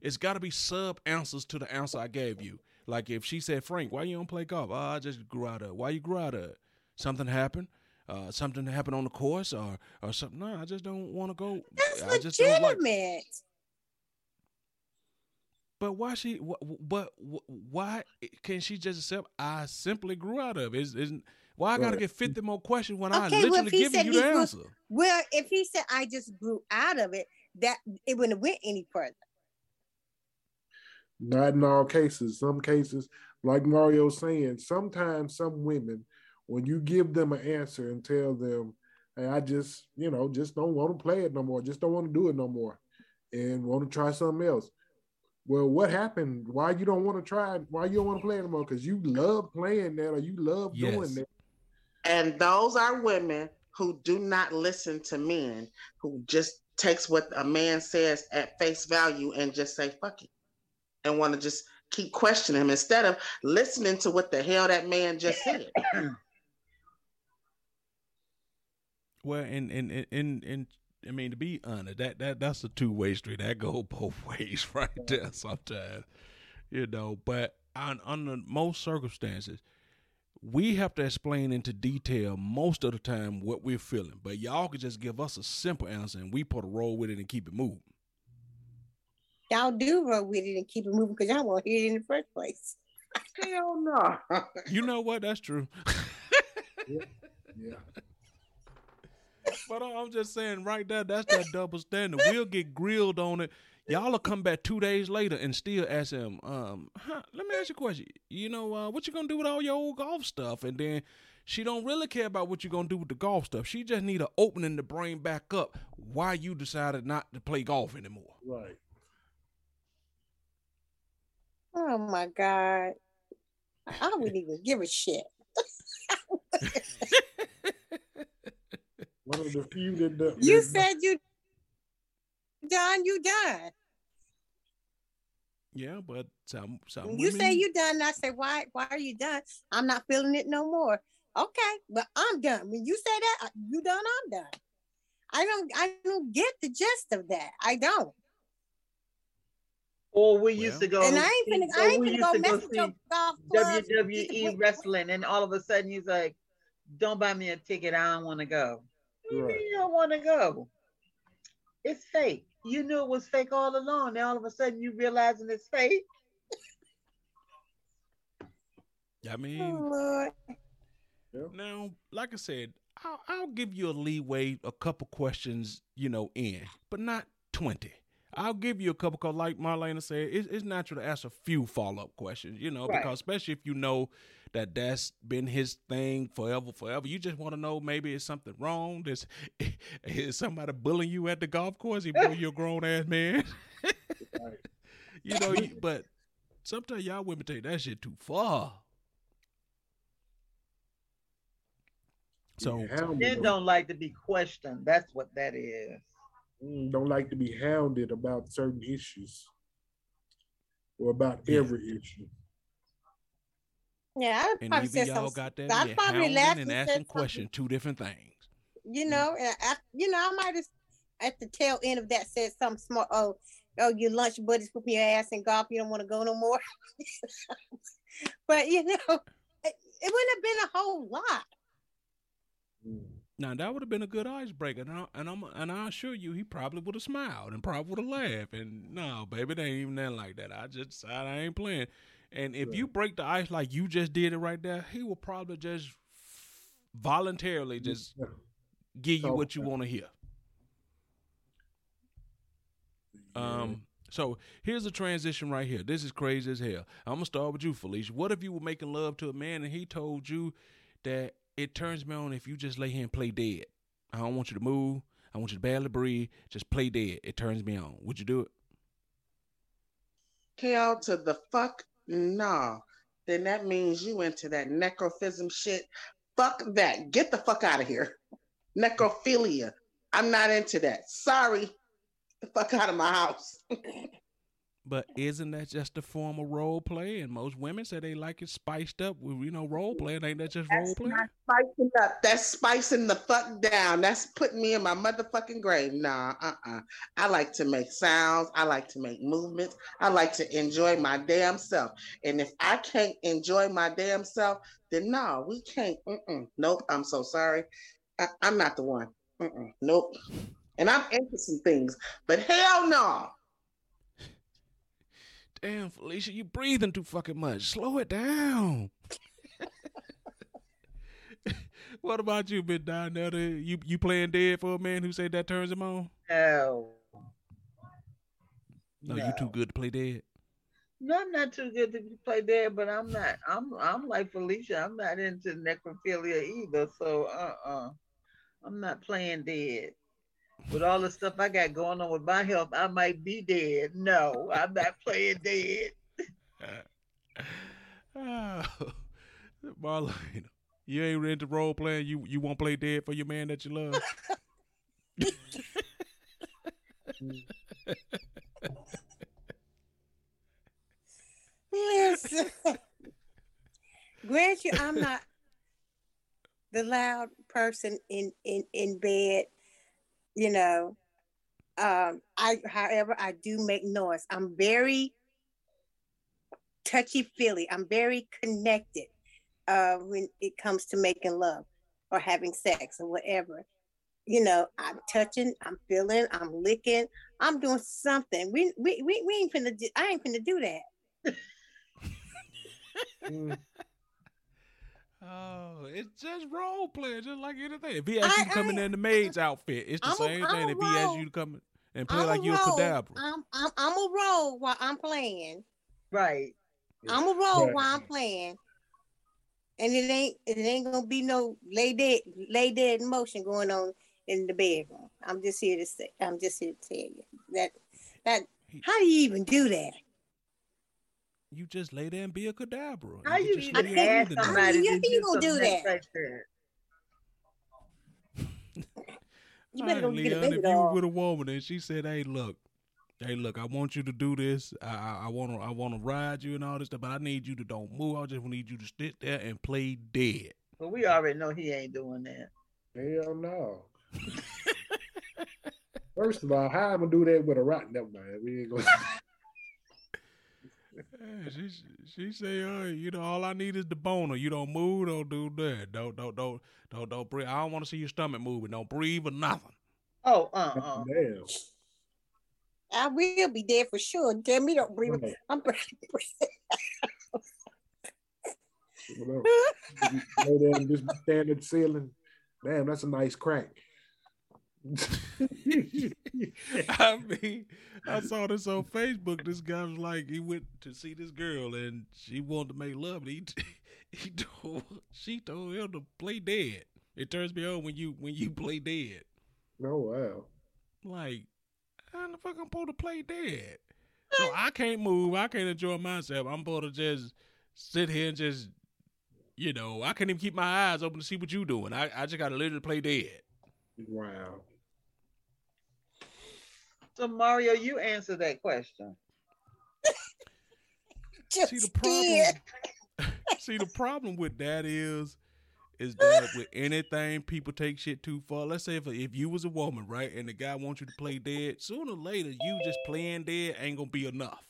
it's got to be sub answers to the answer I gave you. Like if she said, Frank, why you don't play golf? Oh, I just grew out of it. Why you grew out of it? Something happened? Uh, something happened on the course or or something? No, I just don't want to go. That's I just don't like. legitimate. But why she? But why can she just accept? I simply grew out of it. Is isn't why I got to get fifty more questions when I Okay, well, literally if he giving you he the grew- answer? Well, if he said I just grew out of it, that it wouldn't have went any further. Not in all cases. Some cases, like Mario's saying, sometimes some women, when you give them an answer and tell them, hey, I just, you know, just don't want to play it no more, just don't want to do it no more, and want to try something else. Well, what happened? Why you don't want to try? Why you don't want to play anymore? Because you love playing that or you love Yes. doing that. And those are women who do not listen to men, who just takes what a man says at face value and just say fuck it, and want to just keep questioning him instead of listening to what the hell that man just said. Well, and and and and, and I mean to be honest, that that that's a two way street. That go both ways, right there. Sometimes, you know. But on under most circumstances, we have to explain into detail most of the time what we're feeling. But y'all could just give us a simple answer, and we put a roll with it and keep it moving. Y'all do roll with it and keep it moving because y'all won't hear it in the first place. hell no. You know what? That's true. Yeah. But I'm just saying, right there, that's that double standard. We'll get grilled on it. Y'all will come back two days later and still ask him, um, huh, let me ask you a question. You know, uh, what you gonna do with all your old golf stuff? And then she don't really care about what you're gonna do with the golf stuff. She just need an opening to bring back up why you decided not to play golf anymore. Right. Oh my God. I wouldn't even give a shit. One of the few that, that You said you done, you done. Yeah, but some some When you say you done, I say, why why are you done? I'm not feeling it no more. Okay, but I'm done. When you say that, uh, you done, I'm done. I don't I don't get the gist of that. I don't. Or we used to go. And I ain't see- finna, or I ain't we finna used go to mess go with your see golf club. WWE wrestling, and all of a sudden he's like, "Don't buy me a ticket. I don't want to go." What do you Right. mean you don't want to go? It's fake. You knew it was fake all along. Now all of a sudden you realizing it's fake. I mean, Oh, Lord. Now, like I said, I'll, I'll give you a leeway, a couple questions, you know, in, but not 20. I'll give you a couple, cause like Marlena said, it's, it's natural to ask a few follow up questions, you know, Right. because especially if you know that that's been his thing forever, forever. You just want to know maybe it's something wrong. There's, is somebody bullying you at the golf course, even though you're a grown ass man? You know, you, but sometimes y'all women take that shit too far. So, Hounded Men don't like to be questioned. That's what that is. don't like to be hounded about certain issues or about Yeah. every issue. Yeah, I and probably said y'all got that. I yeah, probably laughed and and asking questions, two different things. you know, and I, you know, I might have at the tail end of that said something smart. Oh, oh, your lunch buddies put your ass in golf. You don't want to go no more. but you know, it, it wouldn't have been a whole lot. Now that would have been a good icebreaker, and I, and I'm and I assure you, he probably would have smiled and probably would have laughed. And no, baby, it ain't even that like that. I just decided I ain't playing. And if you break the ice like you just did it right there, he will probably just voluntarily just give you what you want to hear. Um, so here's a transition right here. This is crazy as hell. I'm gonna start with you, Felicia. What if you were making love to a man and he told you that it turns me on if you just lay here and play dead? I don't want you to move. I want you to barely breathe. Just play dead. It turns me on. Would you do it? Hell to the fuck no. Then that means you into that necrophism shit. Fuck that. Get the fuck out of here. Necrophilia. I'm not into that. Sorry. The fuck out of my house. But isn't that just a form of role play? And most women say they like it spiced up with you know role play. Ain't that just role That's play? not spicing up. That's spicing the fuck down. That's putting me in my motherfucking grave. Nah, uh-uh. I like to make sounds. I like to make movements. I like to enjoy my damn self. And if I can't enjoy my damn self, then no, we can't. Mm-mm. Nope. I'm so sorry. I, I'm not the one. Mm-mm. Nope. And I'm into some things, but hell no. Damn, Felicia, you breathing too fucking much. Slow it down. what about you, been down there? You you playing dead for a man who said that turns him on? No. No, you too good to play dead. No, I'm not too good to play dead, but I'm not. I'm I'm like Felicia. I'm not into necrophilia either. So uh uh-uh. uh, i am not playing dead. With all the stuff I got going on with my health, I might be dead. No, I'm not playing dead. oh, Marlene, you ain't into role playing. You you won't play dead for your man that you love. Listen, grant you, I'm not the loud person in in in bed. You know, um, I however I do make noise. I'm very touchy feely. I'm very connected uh, when it comes to making love or having sex or whatever. You know, I'm touching, I'm feeling, I'm licking, I'm doing something. We we we, we ain't finna do, I ain't finna do that. Oh, it's just role playing, just like anything. If he asks you to come in in the maid's outfit, it's the I'm same I'm thing. If he asks you to come and play I'm like you're a roll. cadaver. I'm, I'm I'm a roll while I'm playing. Right. I'm a roll Right. while I'm playing. And it ain't it ain't gonna be no lay dead lay dead motion going on in the bedroom. I'm just here to say I'm just here to tell you that that how do you even do that? You just lay there and be a cadaver. How you just even lay there ask do somebody you- to you gonna do that? like that? You better All go right, get a baby if you were with a woman and she said, "Hey, look, hey, look, I want you to do this. I, I, I want to, I want to ride you and all this stuff, but I need you to don't move. I just need you to sit there and play dead." But we already know he ain't doing that. Hell no. First of all, how I'm gonna do that with a rock? Never mind. We ain't gonna. Yeah, she she say, uh, you know, all I need is the boner. You don't move, don't do that. Don't don't don't don't don't breathe. I don't want to see your stomach moving. Don't breathe or nothing. Oh, uh, uh Damn. I will be there for sure. Damn me don't breathe. Right. I'm breathing. You Lay there and just stand at the ceiling. Damn, that's a nice crack. I mean, I saw this on Facebook. This guy was like, he went to see this girl and she wanted to make love. And he he told she told him to play dead. It turns me on when you when you play dead. oh wow. Like, how the fuck I'm supposed to play dead? So I can't move. I can't enjoy myself. I'm supposed to just sit here and just, you know, I can't even keep my eyes open to see what you doing. I, I just got to literally play dead. Wow. So Mario, you answer that question. just See the problem. see the problem with that is, is that with anything people take shit too far. Let's say if if you was a woman, right, and the guy wants you to play dead, sooner or later you just playing dead ain't gonna be enough.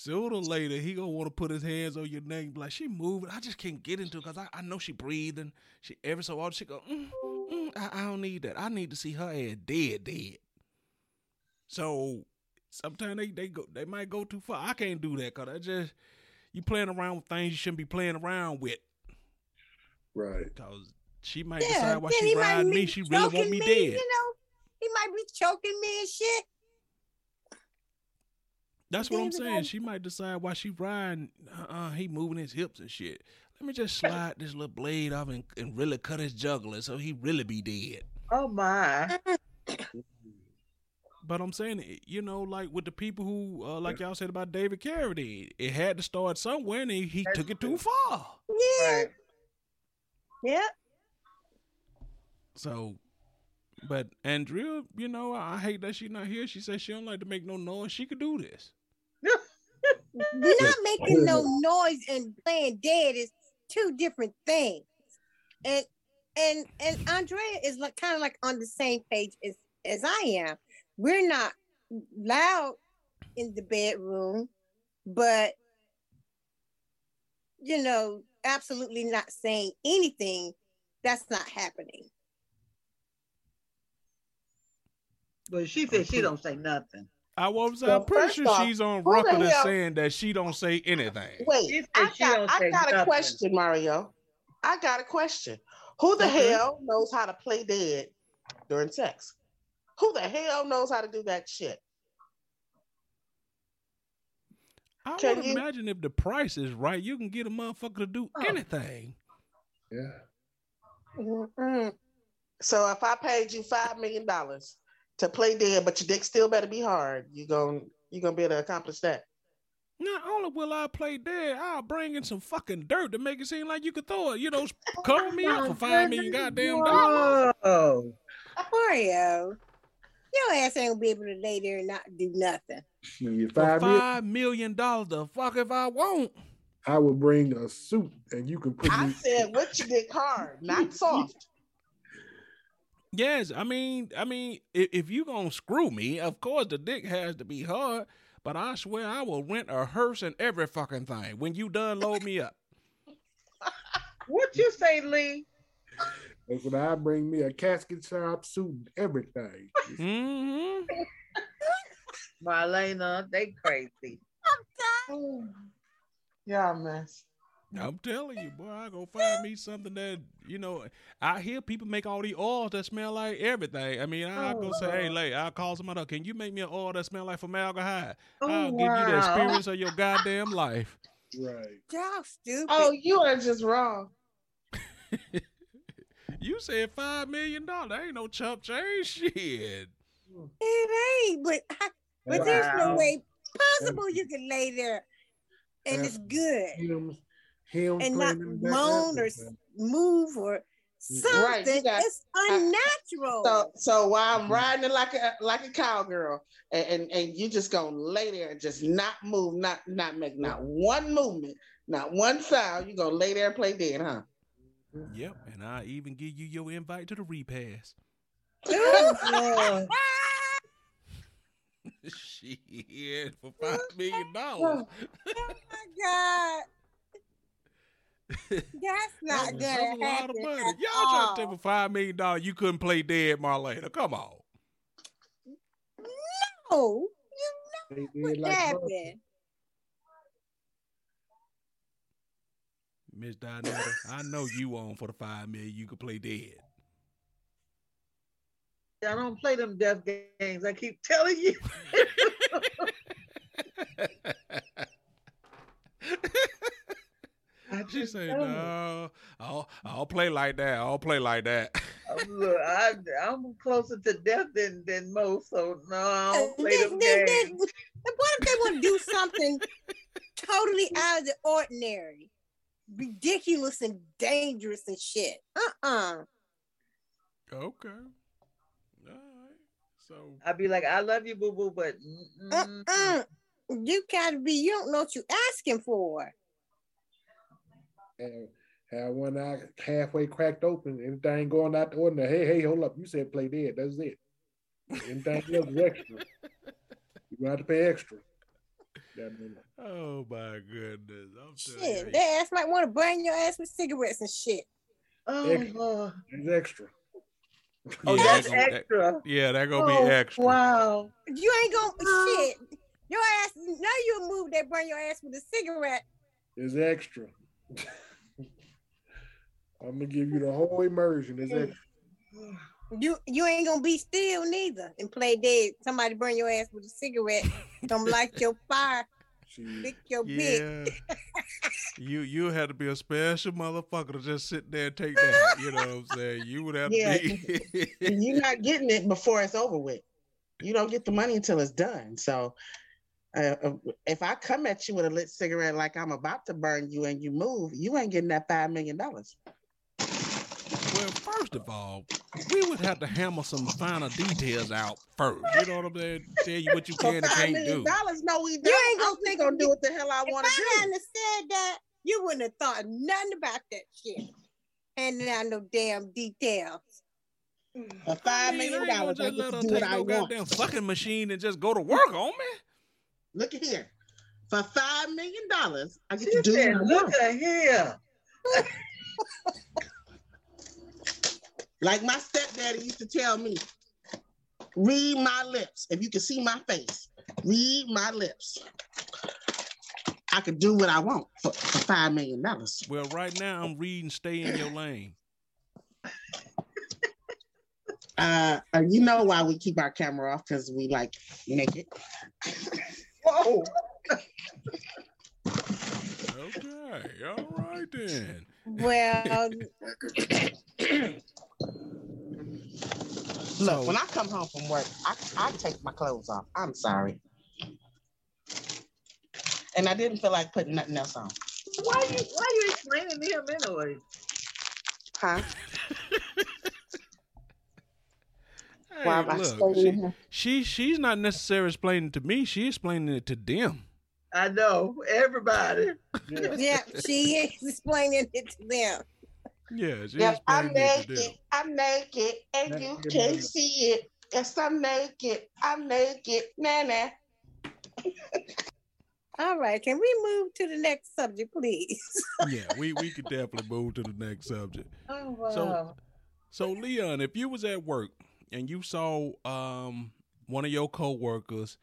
Sooner or later, he gonna want to put his hands on your neck, like, "She moving, I just can't get into it because I, I know she breathing. She every so often she go, mm, mm, I, I don't need that. I need to see her ass dead, dead. So sometimes they they go they might go too far. I can't do that because I just you playing around with things you shouldn't be playing around with. right. Because she might Yeah, decide why she he riding me. She really want choking me me, dead. You know, he might be choking me and shit. That's what I'm saying. She might decide why she riding. uh-uh, he moving his hips and shit. Let me just slide this little blade off and, and really cut his jugular so he really be dead. Oh my. But I'm saying, you know, like with the people who, uh, like y'all said about David Carradine, it had to start somewhere, and he, he That's took it too far. Yeah, Right. yeah. So, but Andrea, you know, I, I hate that she not here. She said she don't like to make no noise. She could do this. We're not making no noise and playing dead is two different things. And and and Andrea is like kind of like on the same page as as I am. We're not loud in the bedroom, but you know, absolutely not saying anything. That's not happening. But she said she don't say nothing. I was Well, I'm pretty sure off, she's on record as saying that she don't say anything. Wait, said I got, I say got a question, Mario. I got a question. Who the Okay. hell knows how to play dead during sex? Who the hell knows how to do that shit? I Can would you- imagine if the price is right, you can get a motherfucker to do Oh. anything. Yeah. Mm-mm. So if I paid you five million dollars to play dead, but your dick still better be hard, you gon' you gonna be able to accomplish that. Not only will I play dead, I'll bring in some fucking dirt to make it seem like you could throw it. You know, cover me up for five million goddamn dollars. Whoa. Mario, your ass ain't gonna be able to lay there and not do nothing. You For five million, five million dollars, the fuck if I won't. I will bring a suit and you can put I me. said what you get hard, not soft. Yes, I mean, I mean, if, if you gonna screw me, of course the dick has to be hard. But I swear I will rent a hearse and every fucking thing when you done load me up. What you say, Lee? That's when I bring me a casket shop suit and everything. hmm Marlena, they crazy. I'm done. Yeah, mess. I'm telling you, boy, I go find me something that you know. I hear people make all these oils that smell like everything. I mean, I go say, hey, oh. lady, I'll call somebody up. Can you make me an oil that smell like formaldehyde? Oh, I'll give you the experience of your goddamn life. Right. Y'all stupid. Oh, you are just wrong. You said five million dollars. That ain't no chump change shit. It ain't, but I, but there's no way possible you can lay there and it's good Hymns, hymns and not playing moan or move or something Right, got- is unnatural. So so while I'm riding it like a like a cowgirl, and, and and you just gonna lay there and just not move, not not make not one movement, not one sound. You gonna lay there and play dead, huh? Yep, and I even give you your invite to the repass. Uh, Shit, for five million dollars. oh my god. That's not That's gonna a lot of money. at Y'all trying to all. take for five million dollars, you couldn't play dead Marlena. Come on. No, you know what like happened? Miss Dinetta, I know you on for the five million. You could play dead. I don't play them death games. I keep telling you. I she just say, no, I'll I'll play like that. I'll play like that. Um, Look, I, I'm closer to death than, than most, so no, I don't play Then- them then- then- games. what if they want to do something totally out of the ordinary, ridiculous and dangerous and shit? Uh-uh. okay. All right. So I'd be like, I love you, boo boo, but mm-mm. Uh-uh. You gotta be. You don't know what you're asking for. And have one eye halfway cracked open. Anything going out the ordinary. Hey, hey, hold up. You said play dead. That's it. Anything else is extra. You gonna have to pay extra. That Oh my goodness. I'm Shit, you. their ass might want to burn your ass with cigarettes and shit. oh, Lord. That's extra. oh, Yeah, that's that gonna- that- extra. yeah, that gonna Oh, be extra. Wow. You ain't gonna shit. Your ass. Now you move. They burn your ass with a cigarette. It's extra. I'm gonna give you the whole immersion. It's extra. You you ain't gonna be still neither and play dead. Somebody burn your ass with a cigarette. Come light your fire, She, lick your bit. Yeah. you you had to be a special motherfucker to just sit there and take that. You know what I'm saying? You would have yeah. to be You're not getting it before it's over with. You don't get the money until it's done. So uh, uh, if I come at you with a lit cigarette like I'm about to burn you and you move, you ain't getting that five million dollars. Well, first of all, we would have to hammer some finer details out first. You know what I'm saying? Tell you what you can and can't million do. dollars, no, we don't. ain't gonna I'm just think gonna do what the hell I want to do. If I hadn't said that, you wouldn't have thought nothing about that shit. Handing out no damn details. For I mean, million I ain't gonna dollars, I just get let to her do take what I no want. goddamn fucking machine and just go to work on me. Look at here. For five million dollars, I get She to do said, what I look at here. Like my stepdaddy used to tell me, read my lips. If you can see my face, read my lips. I could do what I want for, for five million dollars. Well, right now I'm reading Stay in Your Lane. Uh, uh, you know why we keep our camera off? Because we like naked. Whoa. Okay, all right then. Well, Look, when I come home from work, I, I take my clothes off. I'm sorry. And I didn't feel like putting nothing else on. Why you why you explaining to him anyway? Huh? Hey, Why am I look, explaining to she, she she's not necessarily explaining it to me. She's explaining it to them. I know everybody. yeah. yeah, she is explaining it to them. Yeah, she's Yep, I make explaining it to naked. them. I'm naked, and you Naked can't mother. see it. Yes, I make it, I make it, Nah, nah. All right, can we move to the next subject, please? Yeah, we we could definitely move to the next subject. Oh wow. So- So Leon, if you was at work and you saw um one of your coworkers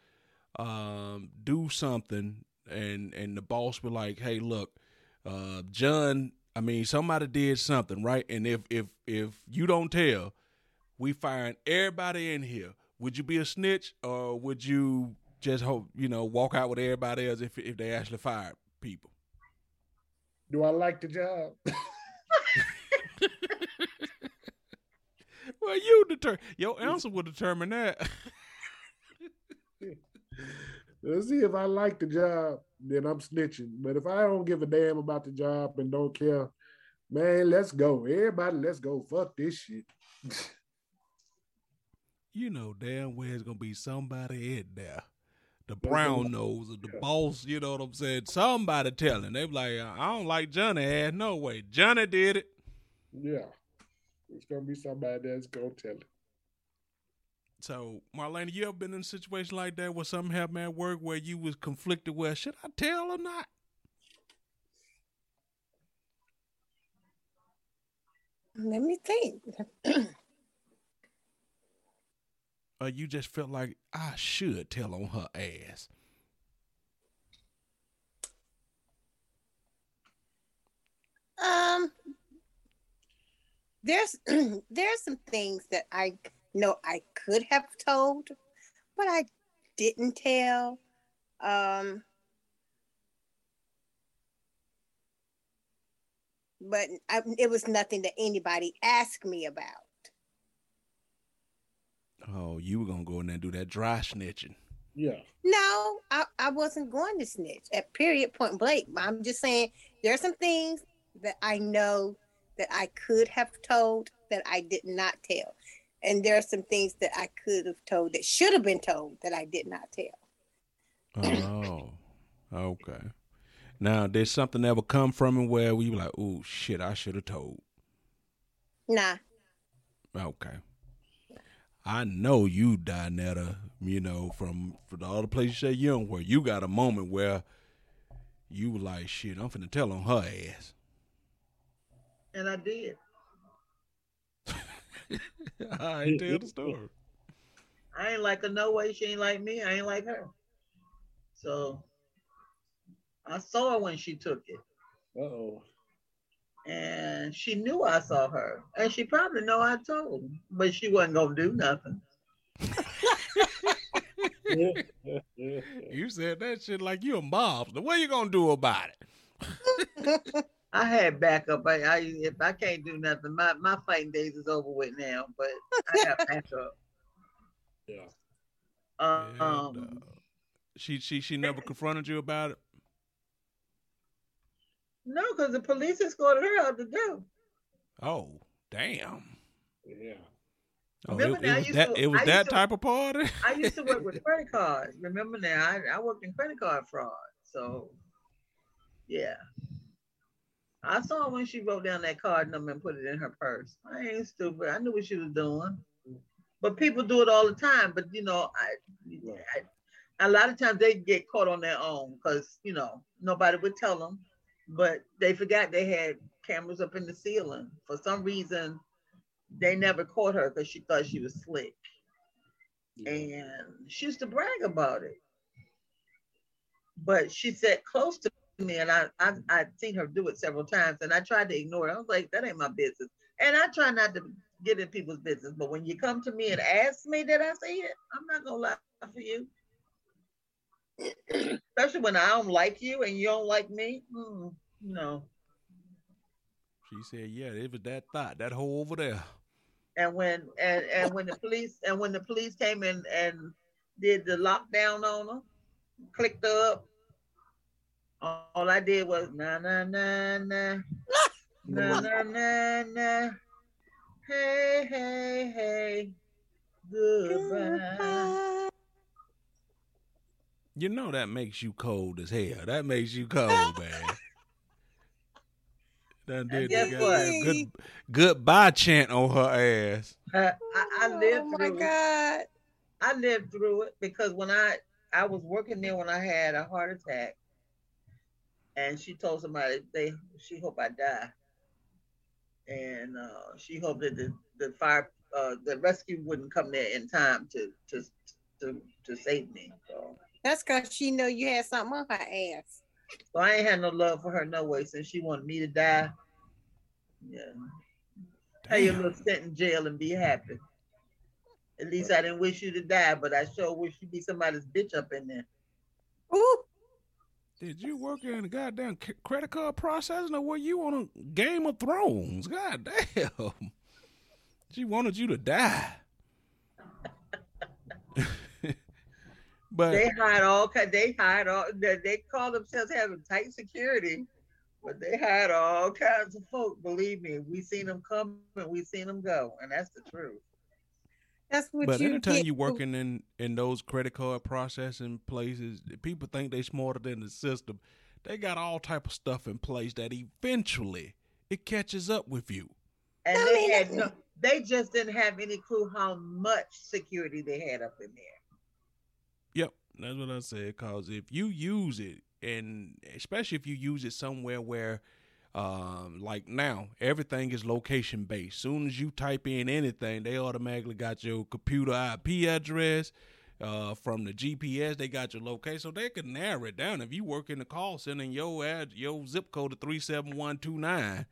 um do something and and the boss was like, "Hey, look, uh John, I mean somebody did something, right? And if if if you don't tell, we find everybody in here. Would you be a snitch or would you just hope, you know, walk out with everybody else if if they actually fired people?" Do I like the job? Well, you determine your answer will determine that. Let's see if I like the job, then I'm snitching. But if I don't give a damn about the job and don't care, Man, let's go. Everybody, let's go. Fuck this shit. You know damn well it's gonna be somebody in there. The brown nose or the boss, you know what I'm saying? Somebody telling. They be like, I don't like Johnny ass. No way. Johnny did it. yeah. It's gonna be somebody that's gonna tell it. So, Marlena, you ever been in a situation like that where something happened at work where you was conflicted? Well, should I tell or not? Let me think. Or you just felt like I should tell on her ass? Um, there's there's some things that I know I could have told, but I didn't tell. Um, but I, it was nothing that anybody asked me about. Oh, you were gonna go in there and do that dry snitching. Yeah. No, I, I wasn't going to snitch at period point blank. I'm just saying there are some things that I know that I could have told that I did not tell. And there are some things that I could have told that should have been told that I did not tell. Oh, okay. Now, did something ever come from it where we were like, "Oh shit, I should have told"? Nah. Okay. I know you, Dinetta, you know, from, from the other places you say you don't where you got a moment where you were like, shit, I'm finna tell on her ass. And I did. I ain't tell the story. I ain't like her no way. She ain't like me. I ain't like her. So I saw her when she took it. Oh. And she knew I saw her. And she probably know I told. But she wasn't gonna do nothing. You said that shit like you a mobster. What are you gonna do about it? I had backup. I, I if I can't do nothing, my, my fighting days is over with now. But I got backup. yeah. Uh, Yeah, um, she she she never confronted you about it. no, because the police escorted her out the door. Oh, damn. Yeah. Oh, Remember it, now, it was that to- it was I that to- type of party. I used to work with credit cards. Remember now, I, I worked in credit card fraud. So, yeah. I saw when she wrote down that card number and put it in her purse. I ain't stupid. I knew what she was doing. But people do it all the time. But, you know, I, I a lot of times they get caught on their own because, you know, nobody would tell them. But they forgot they had cameras up in the ceiling. For some reason, they never caught her because she thought she was slick and she used to brag about it. But she sat close to me, and I, I I'd seen her do it several times, and I tried to ignore it. I was like, that ain't my business, and I try not to get in people's business. But when you come to me and ask me that I see it, I'm not gonna lie for you. Especially when I don't like you and you don't like me. Mm, no. She said, "Yeah, it was that thought, that hole over there." and when and and when the police and when the police came in and did the lockdown on her, clicked her up. All I did was na na na na na na na na. Hey hey hey, goodbye. You know that makes you cold as hell. That makes you cold, man. Done did the guess what? good goodbye chant on her ass. I, I, I lived oh my through. it. God. I lived through it because when I I was working there when I had a heart attack, and she told somebody they she hoped I die, and uh, she hoped that the the fire uh, the rescue wouldn't come there in time to to to to save me. So, That's because she know you had something on her ass. so I ain't had no love for her no way since she wanted me to die. Yeah, hey, you Damn. little sit in jail and be happy. At least I didn't wish you to die, but I sure wish you be somebody's bitch up in there. Ooh, Did you work in the goddamn credit card processing or were you on a Game of Thrones? God damn. She wanted you to die. but They hide all they hide all they, call themselves having tight security. But they hired all kinds of folk. Believe me, we seen them come and we seen them go, and that's the truth. That's what But you anytime get. you working in in those credit card processing places, people think they're smarter than the system. They got all type of stuff in place that eventually it catches up with you. And I they had no, they just didn't have any clue how much security they had up in there. Yep, that's what I said. Cause if you use it, and especially if you use it somewhere where, um, like now everything is location based. Soon as you type in anything, they automatically got your computer IP address. Uh, from the GPS, they got your location, so they can narrow it down. If you work in the call center and your ad, your zip code is three seven one two nine,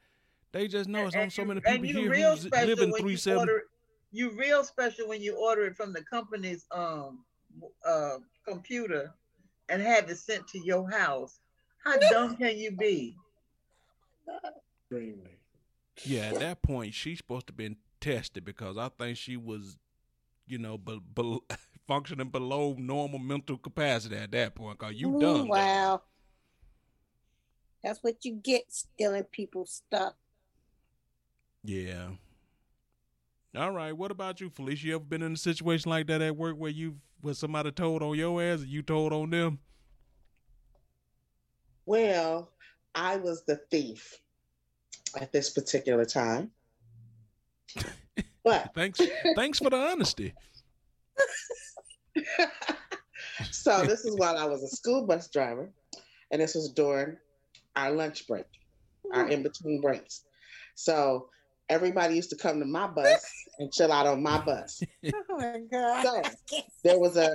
they just know it's on so many people you here real who special live in three seven. You real special when you order it from the company's um uh computer and have it sent to your house. How dumb can you be? Extremely. Yeah, at that point, she's supposed to have been tested because I think she was, you know, be, be, functioning below normal mental capacity at that point. Cause you Ooh, done. that. Wow. That's what you get stealing people's stuff. Yeah. All right. What about you, Felicia? You ever been in a situation like that at work where you where somebody told on your ass and you told on them? Well, I was the thief at this particular time. But Thanks. thanks for the honesty. so this is while I was a school bus driver, and this was during our lunch break, our hmm. in between breaks. So everybody used to come to my bus and chill out on my bus. Oh my God. So, There was a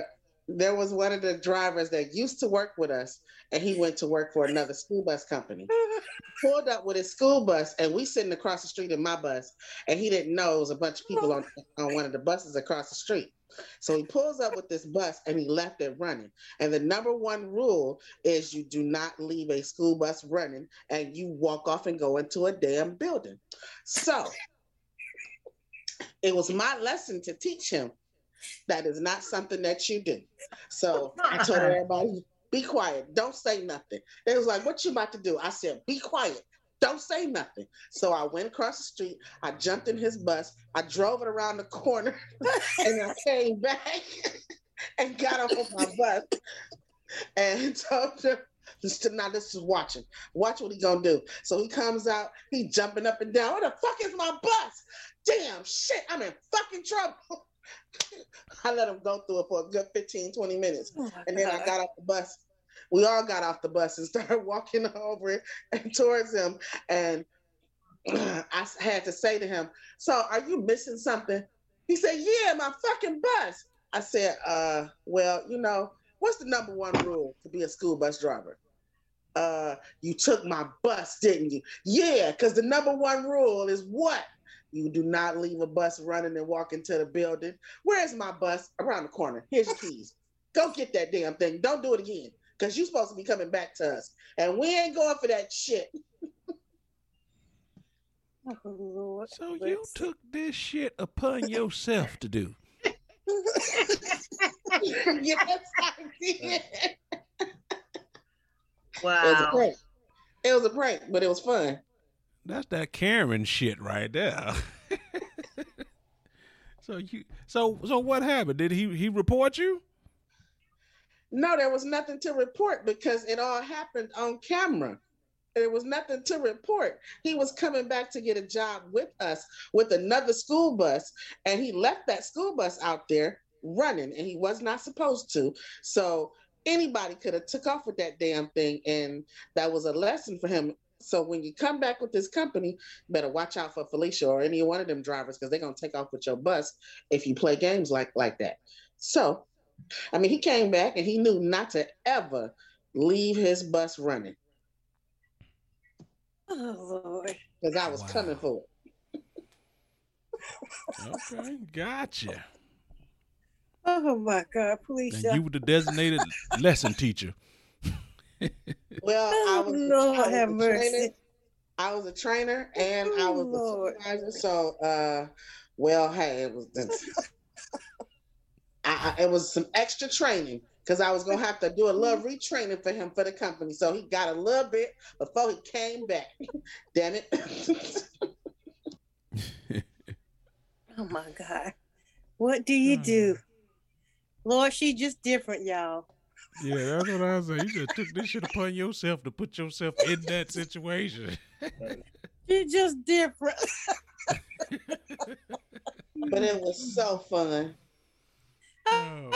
there was one of the drivers that used to work with us, and he went to work for another school bus company. Pulled up with his school bus, and we sitting across the street in my bus, and he didn't know it was a bunch of people on on one of the buses across the street. So he pulls up with this bus and he left it running. And the number one rule is you do not leave a school bus running and you walk off and go into a damn building. So it was my lesson to teach him that is not something that you do. So I told everybody, be quiet, don't say nothing. They was like, What you about to do? I said, Be quiet. Don't say nothing. So I went across the street. I jumped in his bus. I drove it around the corner, and I came back and got off of my bus and told him. Now this is watching. Watch what he gonna do. So he comes out. He jumping up and down. Where the fuck is my bus? Damn shit! I'm in fucking trouble. I let him go through it for a good 15, 20 minutes. Oh And then I got off the bus. We all got off the bus and started walking over and towards him. And I had to say to him, So are you missing something? He said, Yeah, my fucking bus. I said, uh, well, you know, what's the number one rule to be a school bus driver? Uh, you took my bus, didn't you? Yeah, because the number one rule is what? You do not leave a bus running and walk into the building. Where's my bus? Around the corner. Here's your keys. Go get that damn thing. Don't do it again. Because you're supposed to be coming back to us. And we ain't going for that shit. Oh, Lord. So you took this shit upon yourself to do. yes, I did. It was a Wow. prank. It was a prank, but it was fun. That's that Karen shit right there. so you so so what happened? Did he he report you? No, there was nothing to report because it all happened on camera. There was nothing to report. He was coming back to get a job with us with another school bus, and he left that school bus out there running, and he was not supposed to. So anybody could have took off with that damn thing, and that was a lesson for him. So when you come back with this company, better watch out for Felicia or any one of them drivers because they're gonna take off with your bus if you play games like like that. So I mean, he came back and he knew not to ever leave his bus running Oh, Lord. because I was Wow. coming for it. Okay, gotcha. Oh, my God. Please. And you were the designated lesson teacher. Well, I Oh, was, Lord I was have a mercy. trainer. I was a trainer and I Oh, was Lord. a supervisor. So, uh, well, hey, it was. I, I, it was some extra training because I was gonna have to do a little retraining for him for the company. So he got a little bit before he came back. Damn it. Oh my God. What do you do? Lord, she just different, y'all. Yeah, that's what I said. You just took this shit upon yourself to put yourself in that situation. She just different. but it was so fun. Oh, man.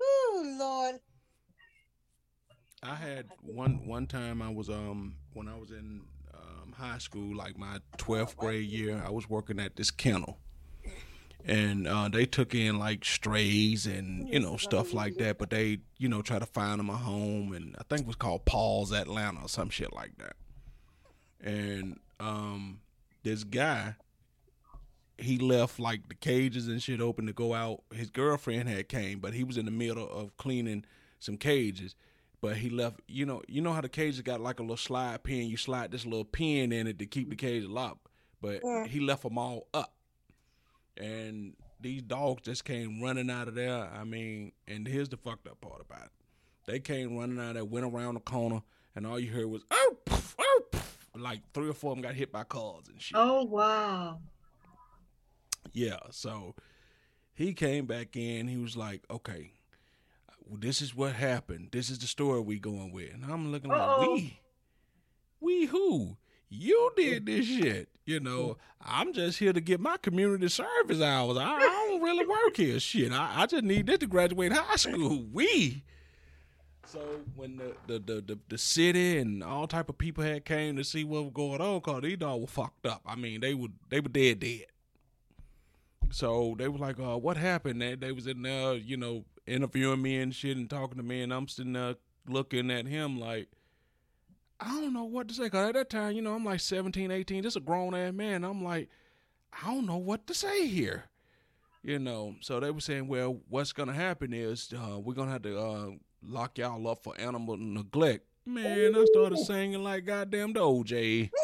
oh Lord. I had one one time I was um when I was in um, high school, like my twelfth grade year, I was working at this kennel, and uh, they took in like strays and you know stuff like that. But they you know try to find them a home, and I think it was called PAWS Atlanta or some shit like that. And um, this guy, he left like the cages and shit open to go out. His girlfriend had came, but he was in the middle of cleaning some cages but he left you know you know how the cages got like a little slide pin you slide this little pin in it to keep the cage locked but Yeah. he left them all up and these dogs just came running out of there i mean and here's the fucked up part about it they came running out of there went around the corner and all you heard was oh, poof, oh poof." like three or four of them got hit by cars and shit Oh wow. yeah, so he came back in. He was like, "Okay, well, this is what happened. This is the story we going with." And I'm looking Uh-oh. like, "We, we who? You did this shit? You know? I'm just here to get my community service hours. I, I don't really work here. Shit, I, I just need this to graduate high school. We." So when the the, the, the the city and all type of people had came to see what was going on, cause these dogs were fucked up. I mean, they were they were dead dead. So they were like, uh, what happened? They, they was in there, you know, interviewing me and shit and talking to me, and I'm sitting there looking at him like, I don't know what to say. Cause at that time, you know, I'm like 17, 18, just a grown ass man. I'm like, I don't know what to say here. You know, so they were saying, well, what's gonna happen is uh, we're gonna have to uh, lock y'all up for animal neglect. Man, I started singing like goddamn the OJ.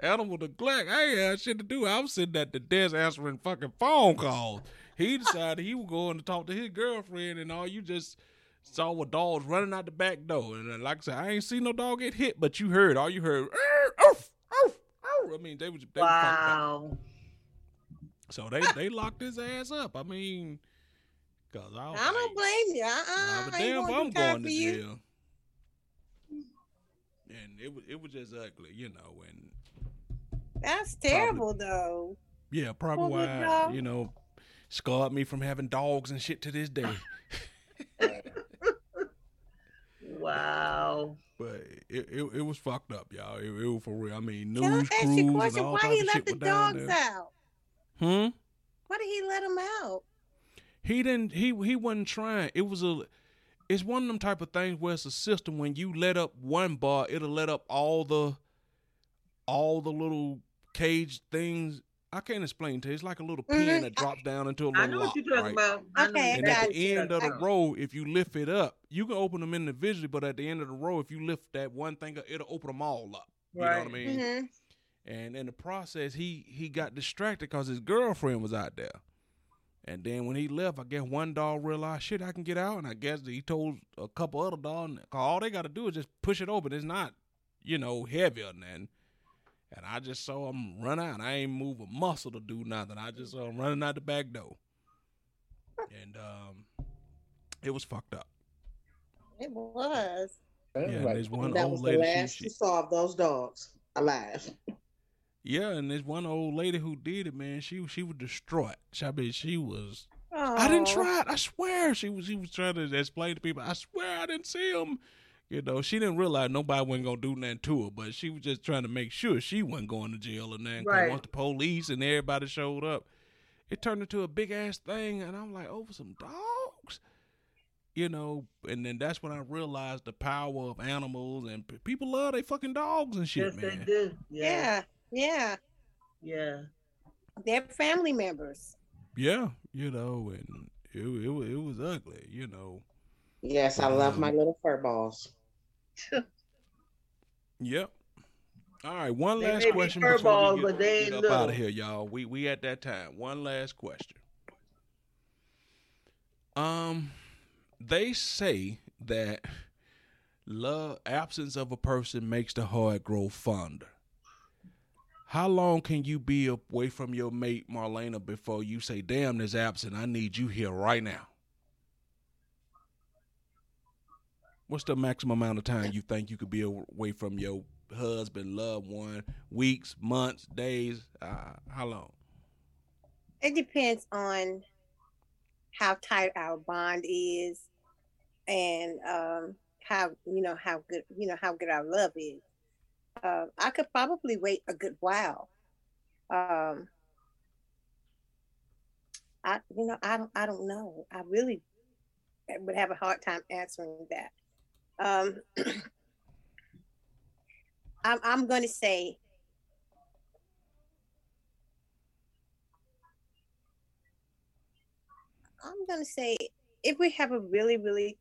Animal neglect. I ain't had shit to do. I was sitting at the desk answering fucking phone calls. He decided he was going to talk to his girlfriend, and all you just saw were dogs running out the back door. And uh, like I said, I ain't seen no dog get hit, but you heard all you heard. Oof, oof, oof." I mean, they was they was. Wow. So they they locked his ass up. I mean, cause I, I don't like, blame you. Uh-uh. I damn, I'm going to you. jail. And it was it was just ugly, you know, and That's terrible, though. yeah, probably why you know scarred me from having dogs and shit to this day. Wow. But it, it it was fucked up, y'all. It, it was for real. I mean, news Can I ask crews you a and question? all Why he of let shit the down dogs there. out? Hmm. Why did he let them out? He didn't. He he wasn't trying. It was a. It's one of them type of things where it's a system. When you let up one bar, it'll let up all the, all the little cage things. I can't explain to you. It's like a little pin Mhm. that drops down into a little know lock, what you're talking right? about. I know Okay, And at the end of the row, if you lift it up, you can open them individually. But at the end of the row, if you lift that one thing, up, it'll open them all up. You know what I Right. mean? hmm And in the process, he he got distracted because his girlfriend was out there. And then when he left, I guess one dog realized, shit, I can get out. And I guess he told a couple other dogs, all they got to do is just push it open. It's not, you know, heavier than. That. And I just saw him run out. I ain't move a muscle to do nothing. I just saw him running out the back door. And um, it was fucked up. It was. Yeah, and there's one that old was lady. the last she- you saw of those dogs alive. Yeah, and there's one old lady who did it, man. She she was distraught. I mean, she was. Oh, I didn't try it. I swear. She was. She was trying to explain to people. I swear I didn't see him. You know, she didn't realize nobody wasn't gonna do nothing to her, but she was just trying to make sure she wasn't going to jail or nothing. 'Cause Right. Once the police and everybody showed up, it turned into a big ass thing, and I'm like, over some dogs. You know, and then that's when I realized the power of animals and p- people love they fucking dogs and shit, Yes, they man. do. Yeah. Yeah, yeah. Yeah. They're family members. Yeah, you know, and it it, it was ugly, you know. Yes, I love my little fur balls. Yep. All right, one They last may be question before curveballs, we get, but they get ain't up out of here, y'all. We we at that time. One last question. Um, they say that love absence of a person makes the heart grow fonder. How long can you be away from your mate Marlena before you say, "Damn, this absent. I need you here right now"? What's the maximum amount of time you think you could be away from your husband, loved one? Weeks, months, days? Uh, how long? It depends on how tight our bond is and um how you know how good you know how good our love is. Uh, I could probably wait a good while. Um, I you know I don't I don't know. I really would have a hard time answering that. Um, I'm I'm going to say I'm gonna say if we have a really, really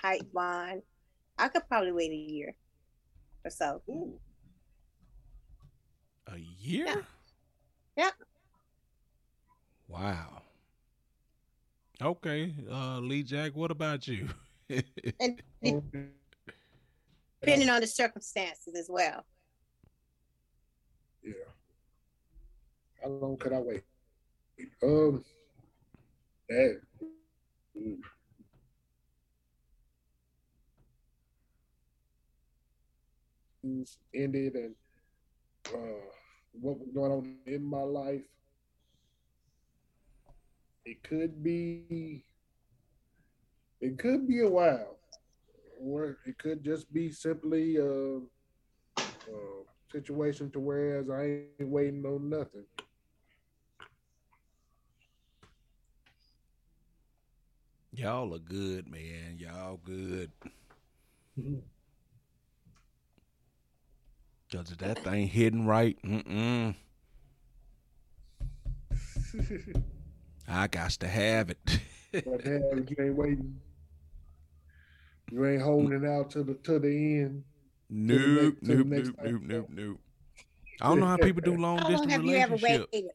tight bond, I could probably wait a year or so. A year? Yeah. Yeah. Wow. Okay, uh, Lee Jack, what about you? And depending on the circumstances as well. Yeah. How long could I wait? Um, that. mm. Ended and uh, what was going on in my life. It could be. It could be a while, or it could just be simply a, uh, situation to whereas I ain't waiting on nothing. Y'all are good, man. Y'all good. Cause if that thing hidden right, mm-mm. I got to have it. But hell, you ain't waiting. You ain't holding out to the to the end. nope, to the nope, next nope, time. nope, nope, nope. I don't know how people do long How long distance have you ever waited?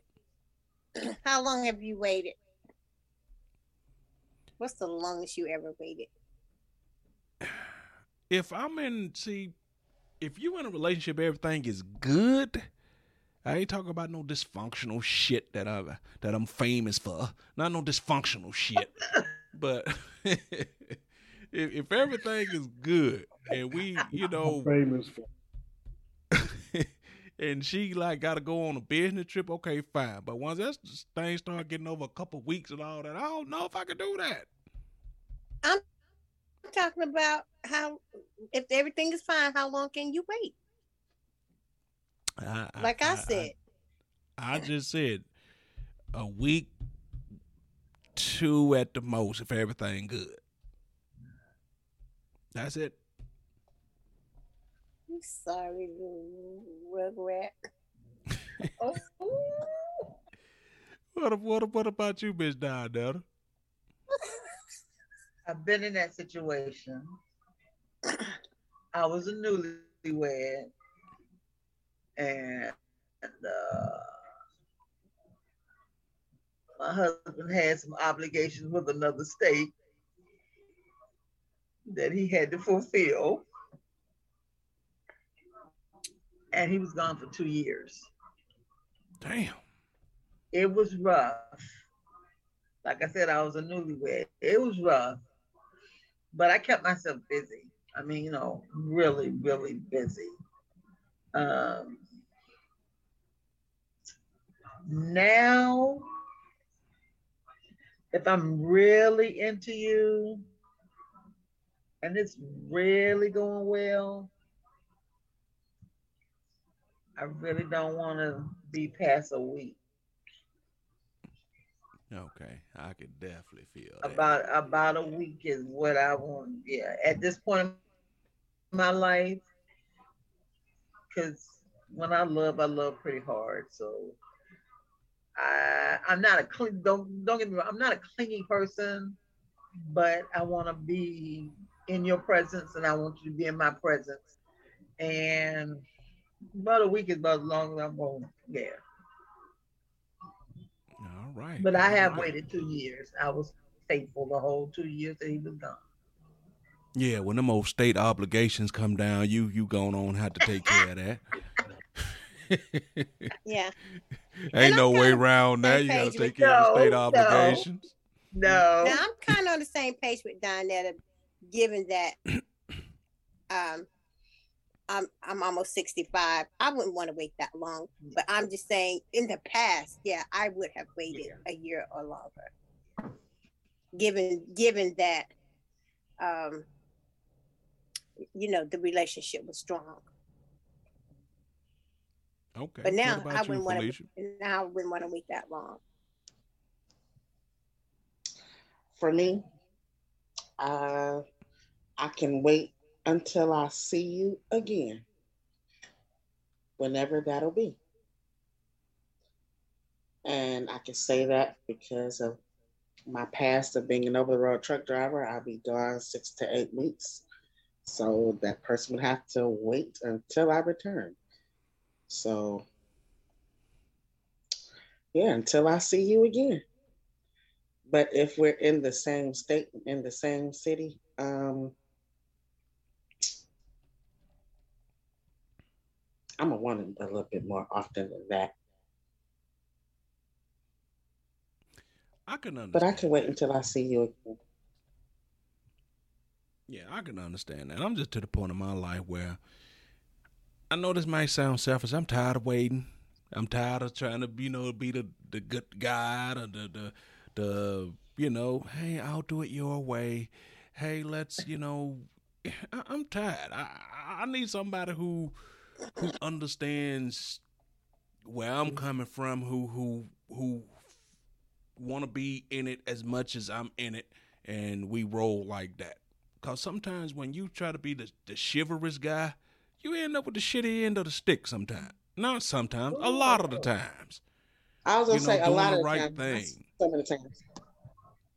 How long have you waited? What's the longest you ever waited? If I'm in, see, if you in a relationship, everything is good. I ain't talking about no dysfunctional shit that I that I'm famous for. Not no dysfunctional shit. but if, if everything is good and we, you know, famous for. and she like got to go on a business trip, okay, fine. But once that thing start getting over a couple weeks and all that, I don't know if I could do that. I'm talking about how if everything is fine, how long can you wait? I, I- Like I, I- said, I just said a week, two at the most, if everything good. That's it. I'm sorry, little rugrat. oh, What what what about you, Miss Donetta? I've been in that situation. I was a newlywed, and uh, my husband had some obligations with another state that he had to fulfill, and he was gone for two years. Damn. It was rough. Like I said, I was a newlywed. It was rough, but I kept myself busy. I mean, you know, really, really busy. Um, now, if I'm really into you and it's really going well, I really don't want to be past a week. Okay, I can definitely feel that. About about a week is what I want. Yeah, at this point in my life, because when I love, I love pretty hard. So I I'm not a cling. Don't don't get me wrong. I'm not a clingy person, but I want to be in your presence, and I want you to be in my presence. And About a week is about as long as I'm going. Yeah. All right. But I have right. waited two years. I was faithful the whole two years that he was gone. Yeah, when them old state obligations come down, you you going on have to take care of that. Yeah. Ain't no way around that. You gotta take with- care of the state No, no. obligations. No. Now I'm kind of on the same page with Donetta, given that um I'm I'm almost 65. I wouldn't want to wait that long, but I'm just saying in the past, yeah, I would have waited a year or longer. Given given that um you know the relationship was strong. Okay. But now I about you, wouldn't want to now I wouldn't want to wait that long. For me, uh, I can wait until I see you again, whenever that'll be. And I can say that because of my past of being an over the road truck driver. I'll be gone six to eight weeks. So that person would have to wait until I return. So, yeah, until I see you again. But if we're in the same state, in the same city, um, I'm gonna want it a little bit more often than that. I can understand. But I can wait until I see you again. Yeah, I can understand that. I'm just to the point in my life where I know this might sound selfish. I'm tired of waiting. I'm tired of trying to, you know, be the, the good guy, the, the the the you know, hey, I'll do it your way. Hey, let's, you know, I, I'm tired. I I need somebody who who understands where I'm coming from, who who who want to be in it as much as I'm in it, and we roll like that. Cause sometimes when you try to be the, the chivalrous guy, you end up with the shitty end of the stick. Sometimes, not sometimes, a lot of the times. I was gonna You know, say a lot the of the right times, thing. Some of the times.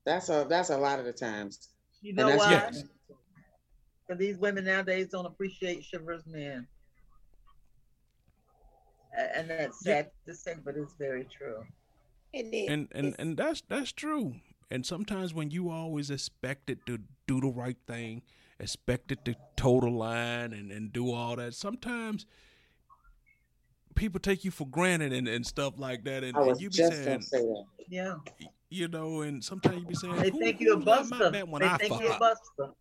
That's a that's a lot of the times. You And know that's why? Yes. Because these women nowadays don't appreciate chivalrous men. And that's sad to say, but it's very true. It is. and and and that's that's true. And sometimes when you always expected to do the right thing, expected to toe the line and and do all that, sometimes people take you for granted and, and stuff like that. And, I was and you be just saying, say that. Yeah. you know, and sometimes you be saying, They who, think you're a who's got my buster. They I think fuck you're a buster.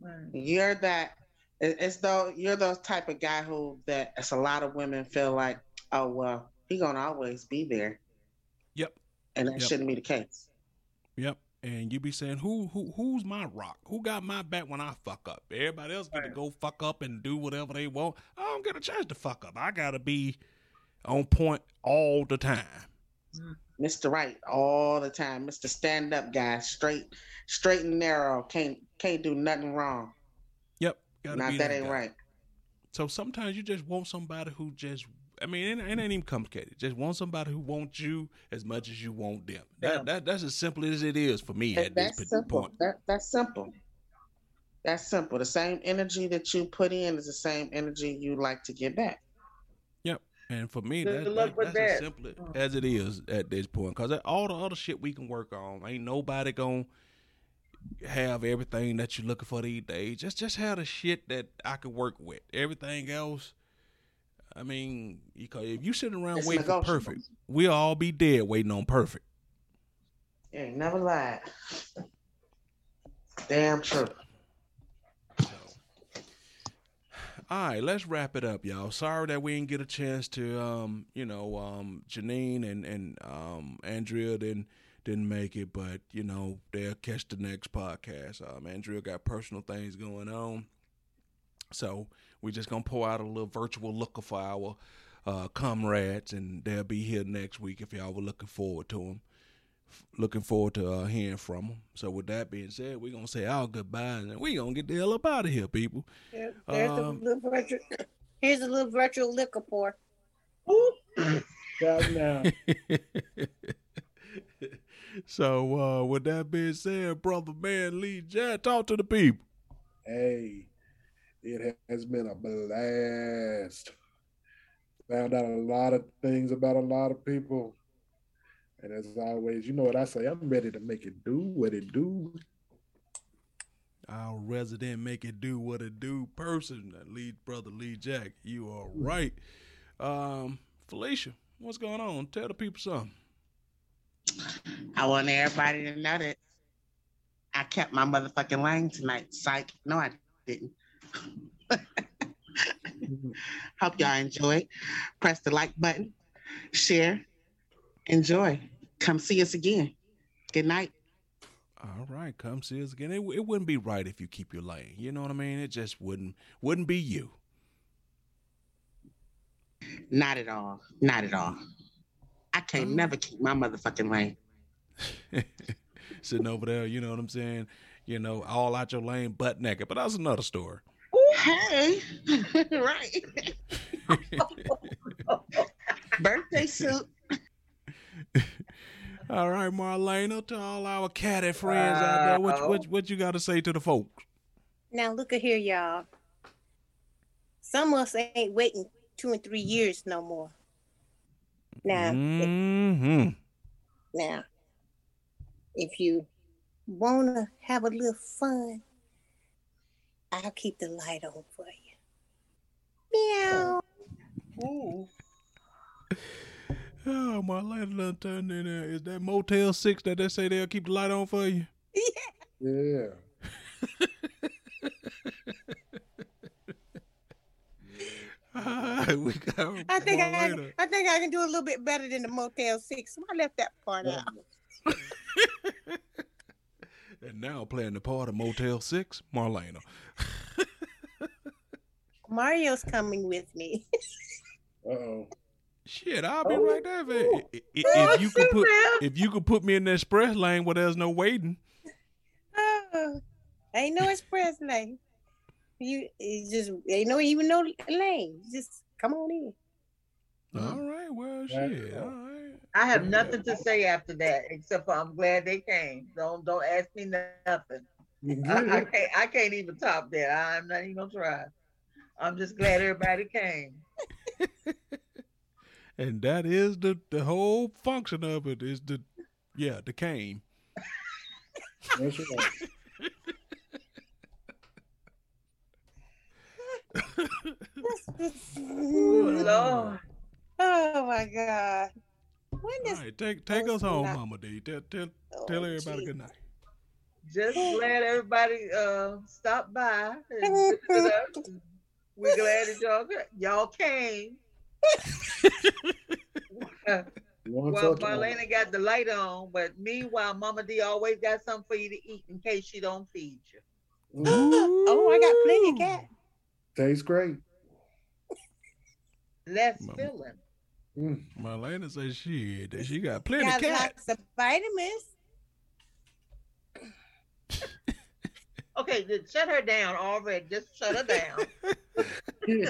Right. You're that. It's though you're the type of guy who that it's a lot of women feel like, oh well, he gonna always be there, Yep, and that Yep. shouldn't be the case. yep. And you be saying, who who who's my rock? Who got my back when I fuck up? Everybody else get to go fuck up and do whatever they want. I don't get a chance to fuck up. I gotta be on point all the time. Mr. Right all the time, Mr. Stand Up guy, straight, straight and narrow, can't can't do nothing wrong. Yep, gotta Not be that ain't guy. right. So sometimes you just want somebody who just. I mean, it, it ain't even complicated. Just want somebody who wants you as much as you want them. That, Yeah. that that's as simple as it is for me That- at this simple. point. That that's simple. That's simple. The same energy that you put in is the same energy you like to get back. Yep. And for me, that, that, that's as simple Mm. as it is at this point. Because all the other shit we can work on, ain't nobody gonna have everything that you're looking for these days. Just just have the shit that I can work with. Everything else, I mean, because if you sitting around It's waiting for perfect, we'll all be dead waiting on perfect. You ain't never lied. Damn true. So, all right, let's wrap it up, y'all. Sorry that we didn't get a chance to, um, you know, um, Janine and and um, Andrea didn't didn't make it, but you know they'll catch the next podcast. Um, Andrea got personal things going on, so we're just gonna pour out a little virtual looker for our uh, comrades, and they'll be here next week if y'all were looking forward to them. Looking forward to uh, hearing from them. So with that being said, we're gonna say our goodbyes and we're gonna get the hell up out of here, people. There- There's a Um, little virtual. Here's a little virtual liquor pour. Stop now. so uh, with that being said, brother man Lee Jack, talk to the people. hey, It has been a blast. Found out a lot of things about a lot of people. And as always, you know what I say, I'm ready to make it do what it do. Our resident make it do what it do person, lead brother Lee Jack. You are right. Um, Felicia, what's going on? Tell the people something. I want everybody to know that I kept my motherfucking lane tonight. Psych. No, I didn't. Hope y'all enjoy. Press the like button, share, enjoy. Come see us again. Good night. All right, come see us again. It, it wouldn't be right if you keep your lane. You know what I mean? It just wouldn't wouldn't be you. Not at all. Not at all. I can't Oh. never keep my motherfucking lane. Sitting over there, you know what I'm saying? You know, all out your lane, butt naked. But that's another story. Hey, right. Birthday suit. all right, Marlena, to all our catty friends out there, what, Uh-oh. what, what you got to say to the folks? Now look at here, y'all. Some of us ain't waiting two and three years no more. Now, hmm now, if you wanna have a little fun, I'll keep the light on for you. Meow. Ooh. Oh, Marlena done turned in there. Is that Motel 6 that they say they'll keep the light on for you? Yeah. Yeah. All right, we got I think I, Marlena. I think I can do a little bit better than the Motel Six. I left that part out. And now playing the part of Motel 6, Marlena. Mario's coming with me. Uh oh. Shit, I'll be Oh. right there. If, if, if you could put if you could put me in the express lane where there's no waiting, Oh, ain't no express lane. You just ain't no even no lane. Just come on in. all right. Well, shit. All right. I have mm. nothing to say after that except for I'm glad they came. Don't don't ask me nothing. I, I mm-hmm. can't I can't even top that. I'm not even gonna try. I'm just glad everybody came. And that is the the whole function of it is the yeah the came. That's right. Lord. My God. When All does right, take take us home, nah. Mama D. Tell tell, oh, tell everybody gee. good night. Just glad everybody uh stopped by. and visited us. We're glad that y'all y'all came. One well, touch on it. Marlena got the light on, but meanwhile, Mama D always got something for you to eat in case she don't feed you. Oh, I got plenty of cat. Tastes great. Less Mama. filling. Mm. Marlena says shit that she got plenty Got cat. lots of vitamins. Okay, just shut her down already. Just shut her down.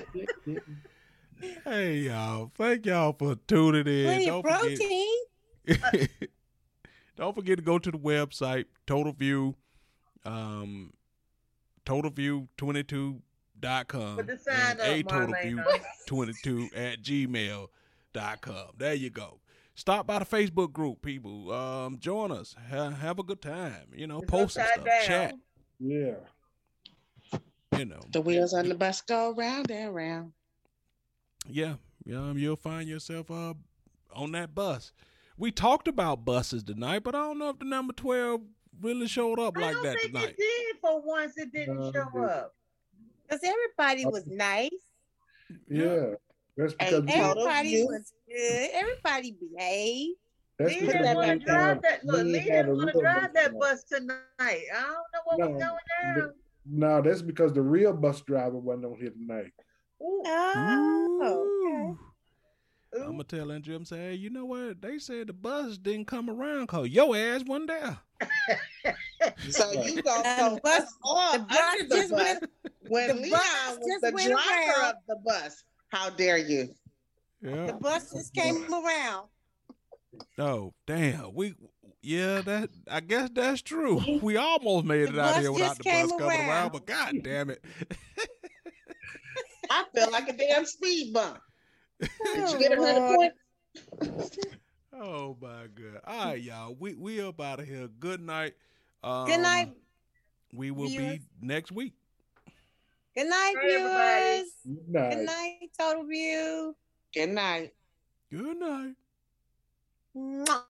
Hey y'all, thank y'all for tuning in. Plenty Don't forget- protein. Don't forget to go to the website, Total View, um, TotalView22.com Put the sign and up, a Marlena. TotalView22 at gmail.com. There you go. Stop by the Facebook group, people. Um, join us. Ha- have a good time. You know, It's post some stuff, down. chat. Yeah. You know, The wheels on the bus go round and round. yeah, um, you'll find yourself uh on that bus. We talked about buses tonight, but I don't know if the number twelve really showed up I like don't that think tonight. it did for once. It didn't No, it show didn't. up. Because everybody was nice. Yeah. That's because Total Everybody was good. Everybody behaved. that's Lee because didn't want to drive that. Look, we Lee didn't want to drive that bus tonight. I don't know what No, was going the- No, that's because the real bus driver wasn't on here tonight. Ooh, Oh, ooh. I'm gonna tell Andrew, I'm saying, hey, you know what? They said the bus didn't come around cause your ass wasn't there. So you gonna the bus- us all the bus the just bus went- when the Leon bus was just the driver around. of the bus. How dare you? Yeah. The buses came around. Oh damn! We yeah that I guess that's true. We almost made it out here without the bus coming around. around, but god damn it! I felt like a damn speed bump. Did you get another point? oh my god! All right, y'all. We we up out of here. Good night. Um, Good night. Um, we will viewers. be next week. Good night, Bye, viewers. Good night. Good night, Total View. Good night. Good night. Mwah.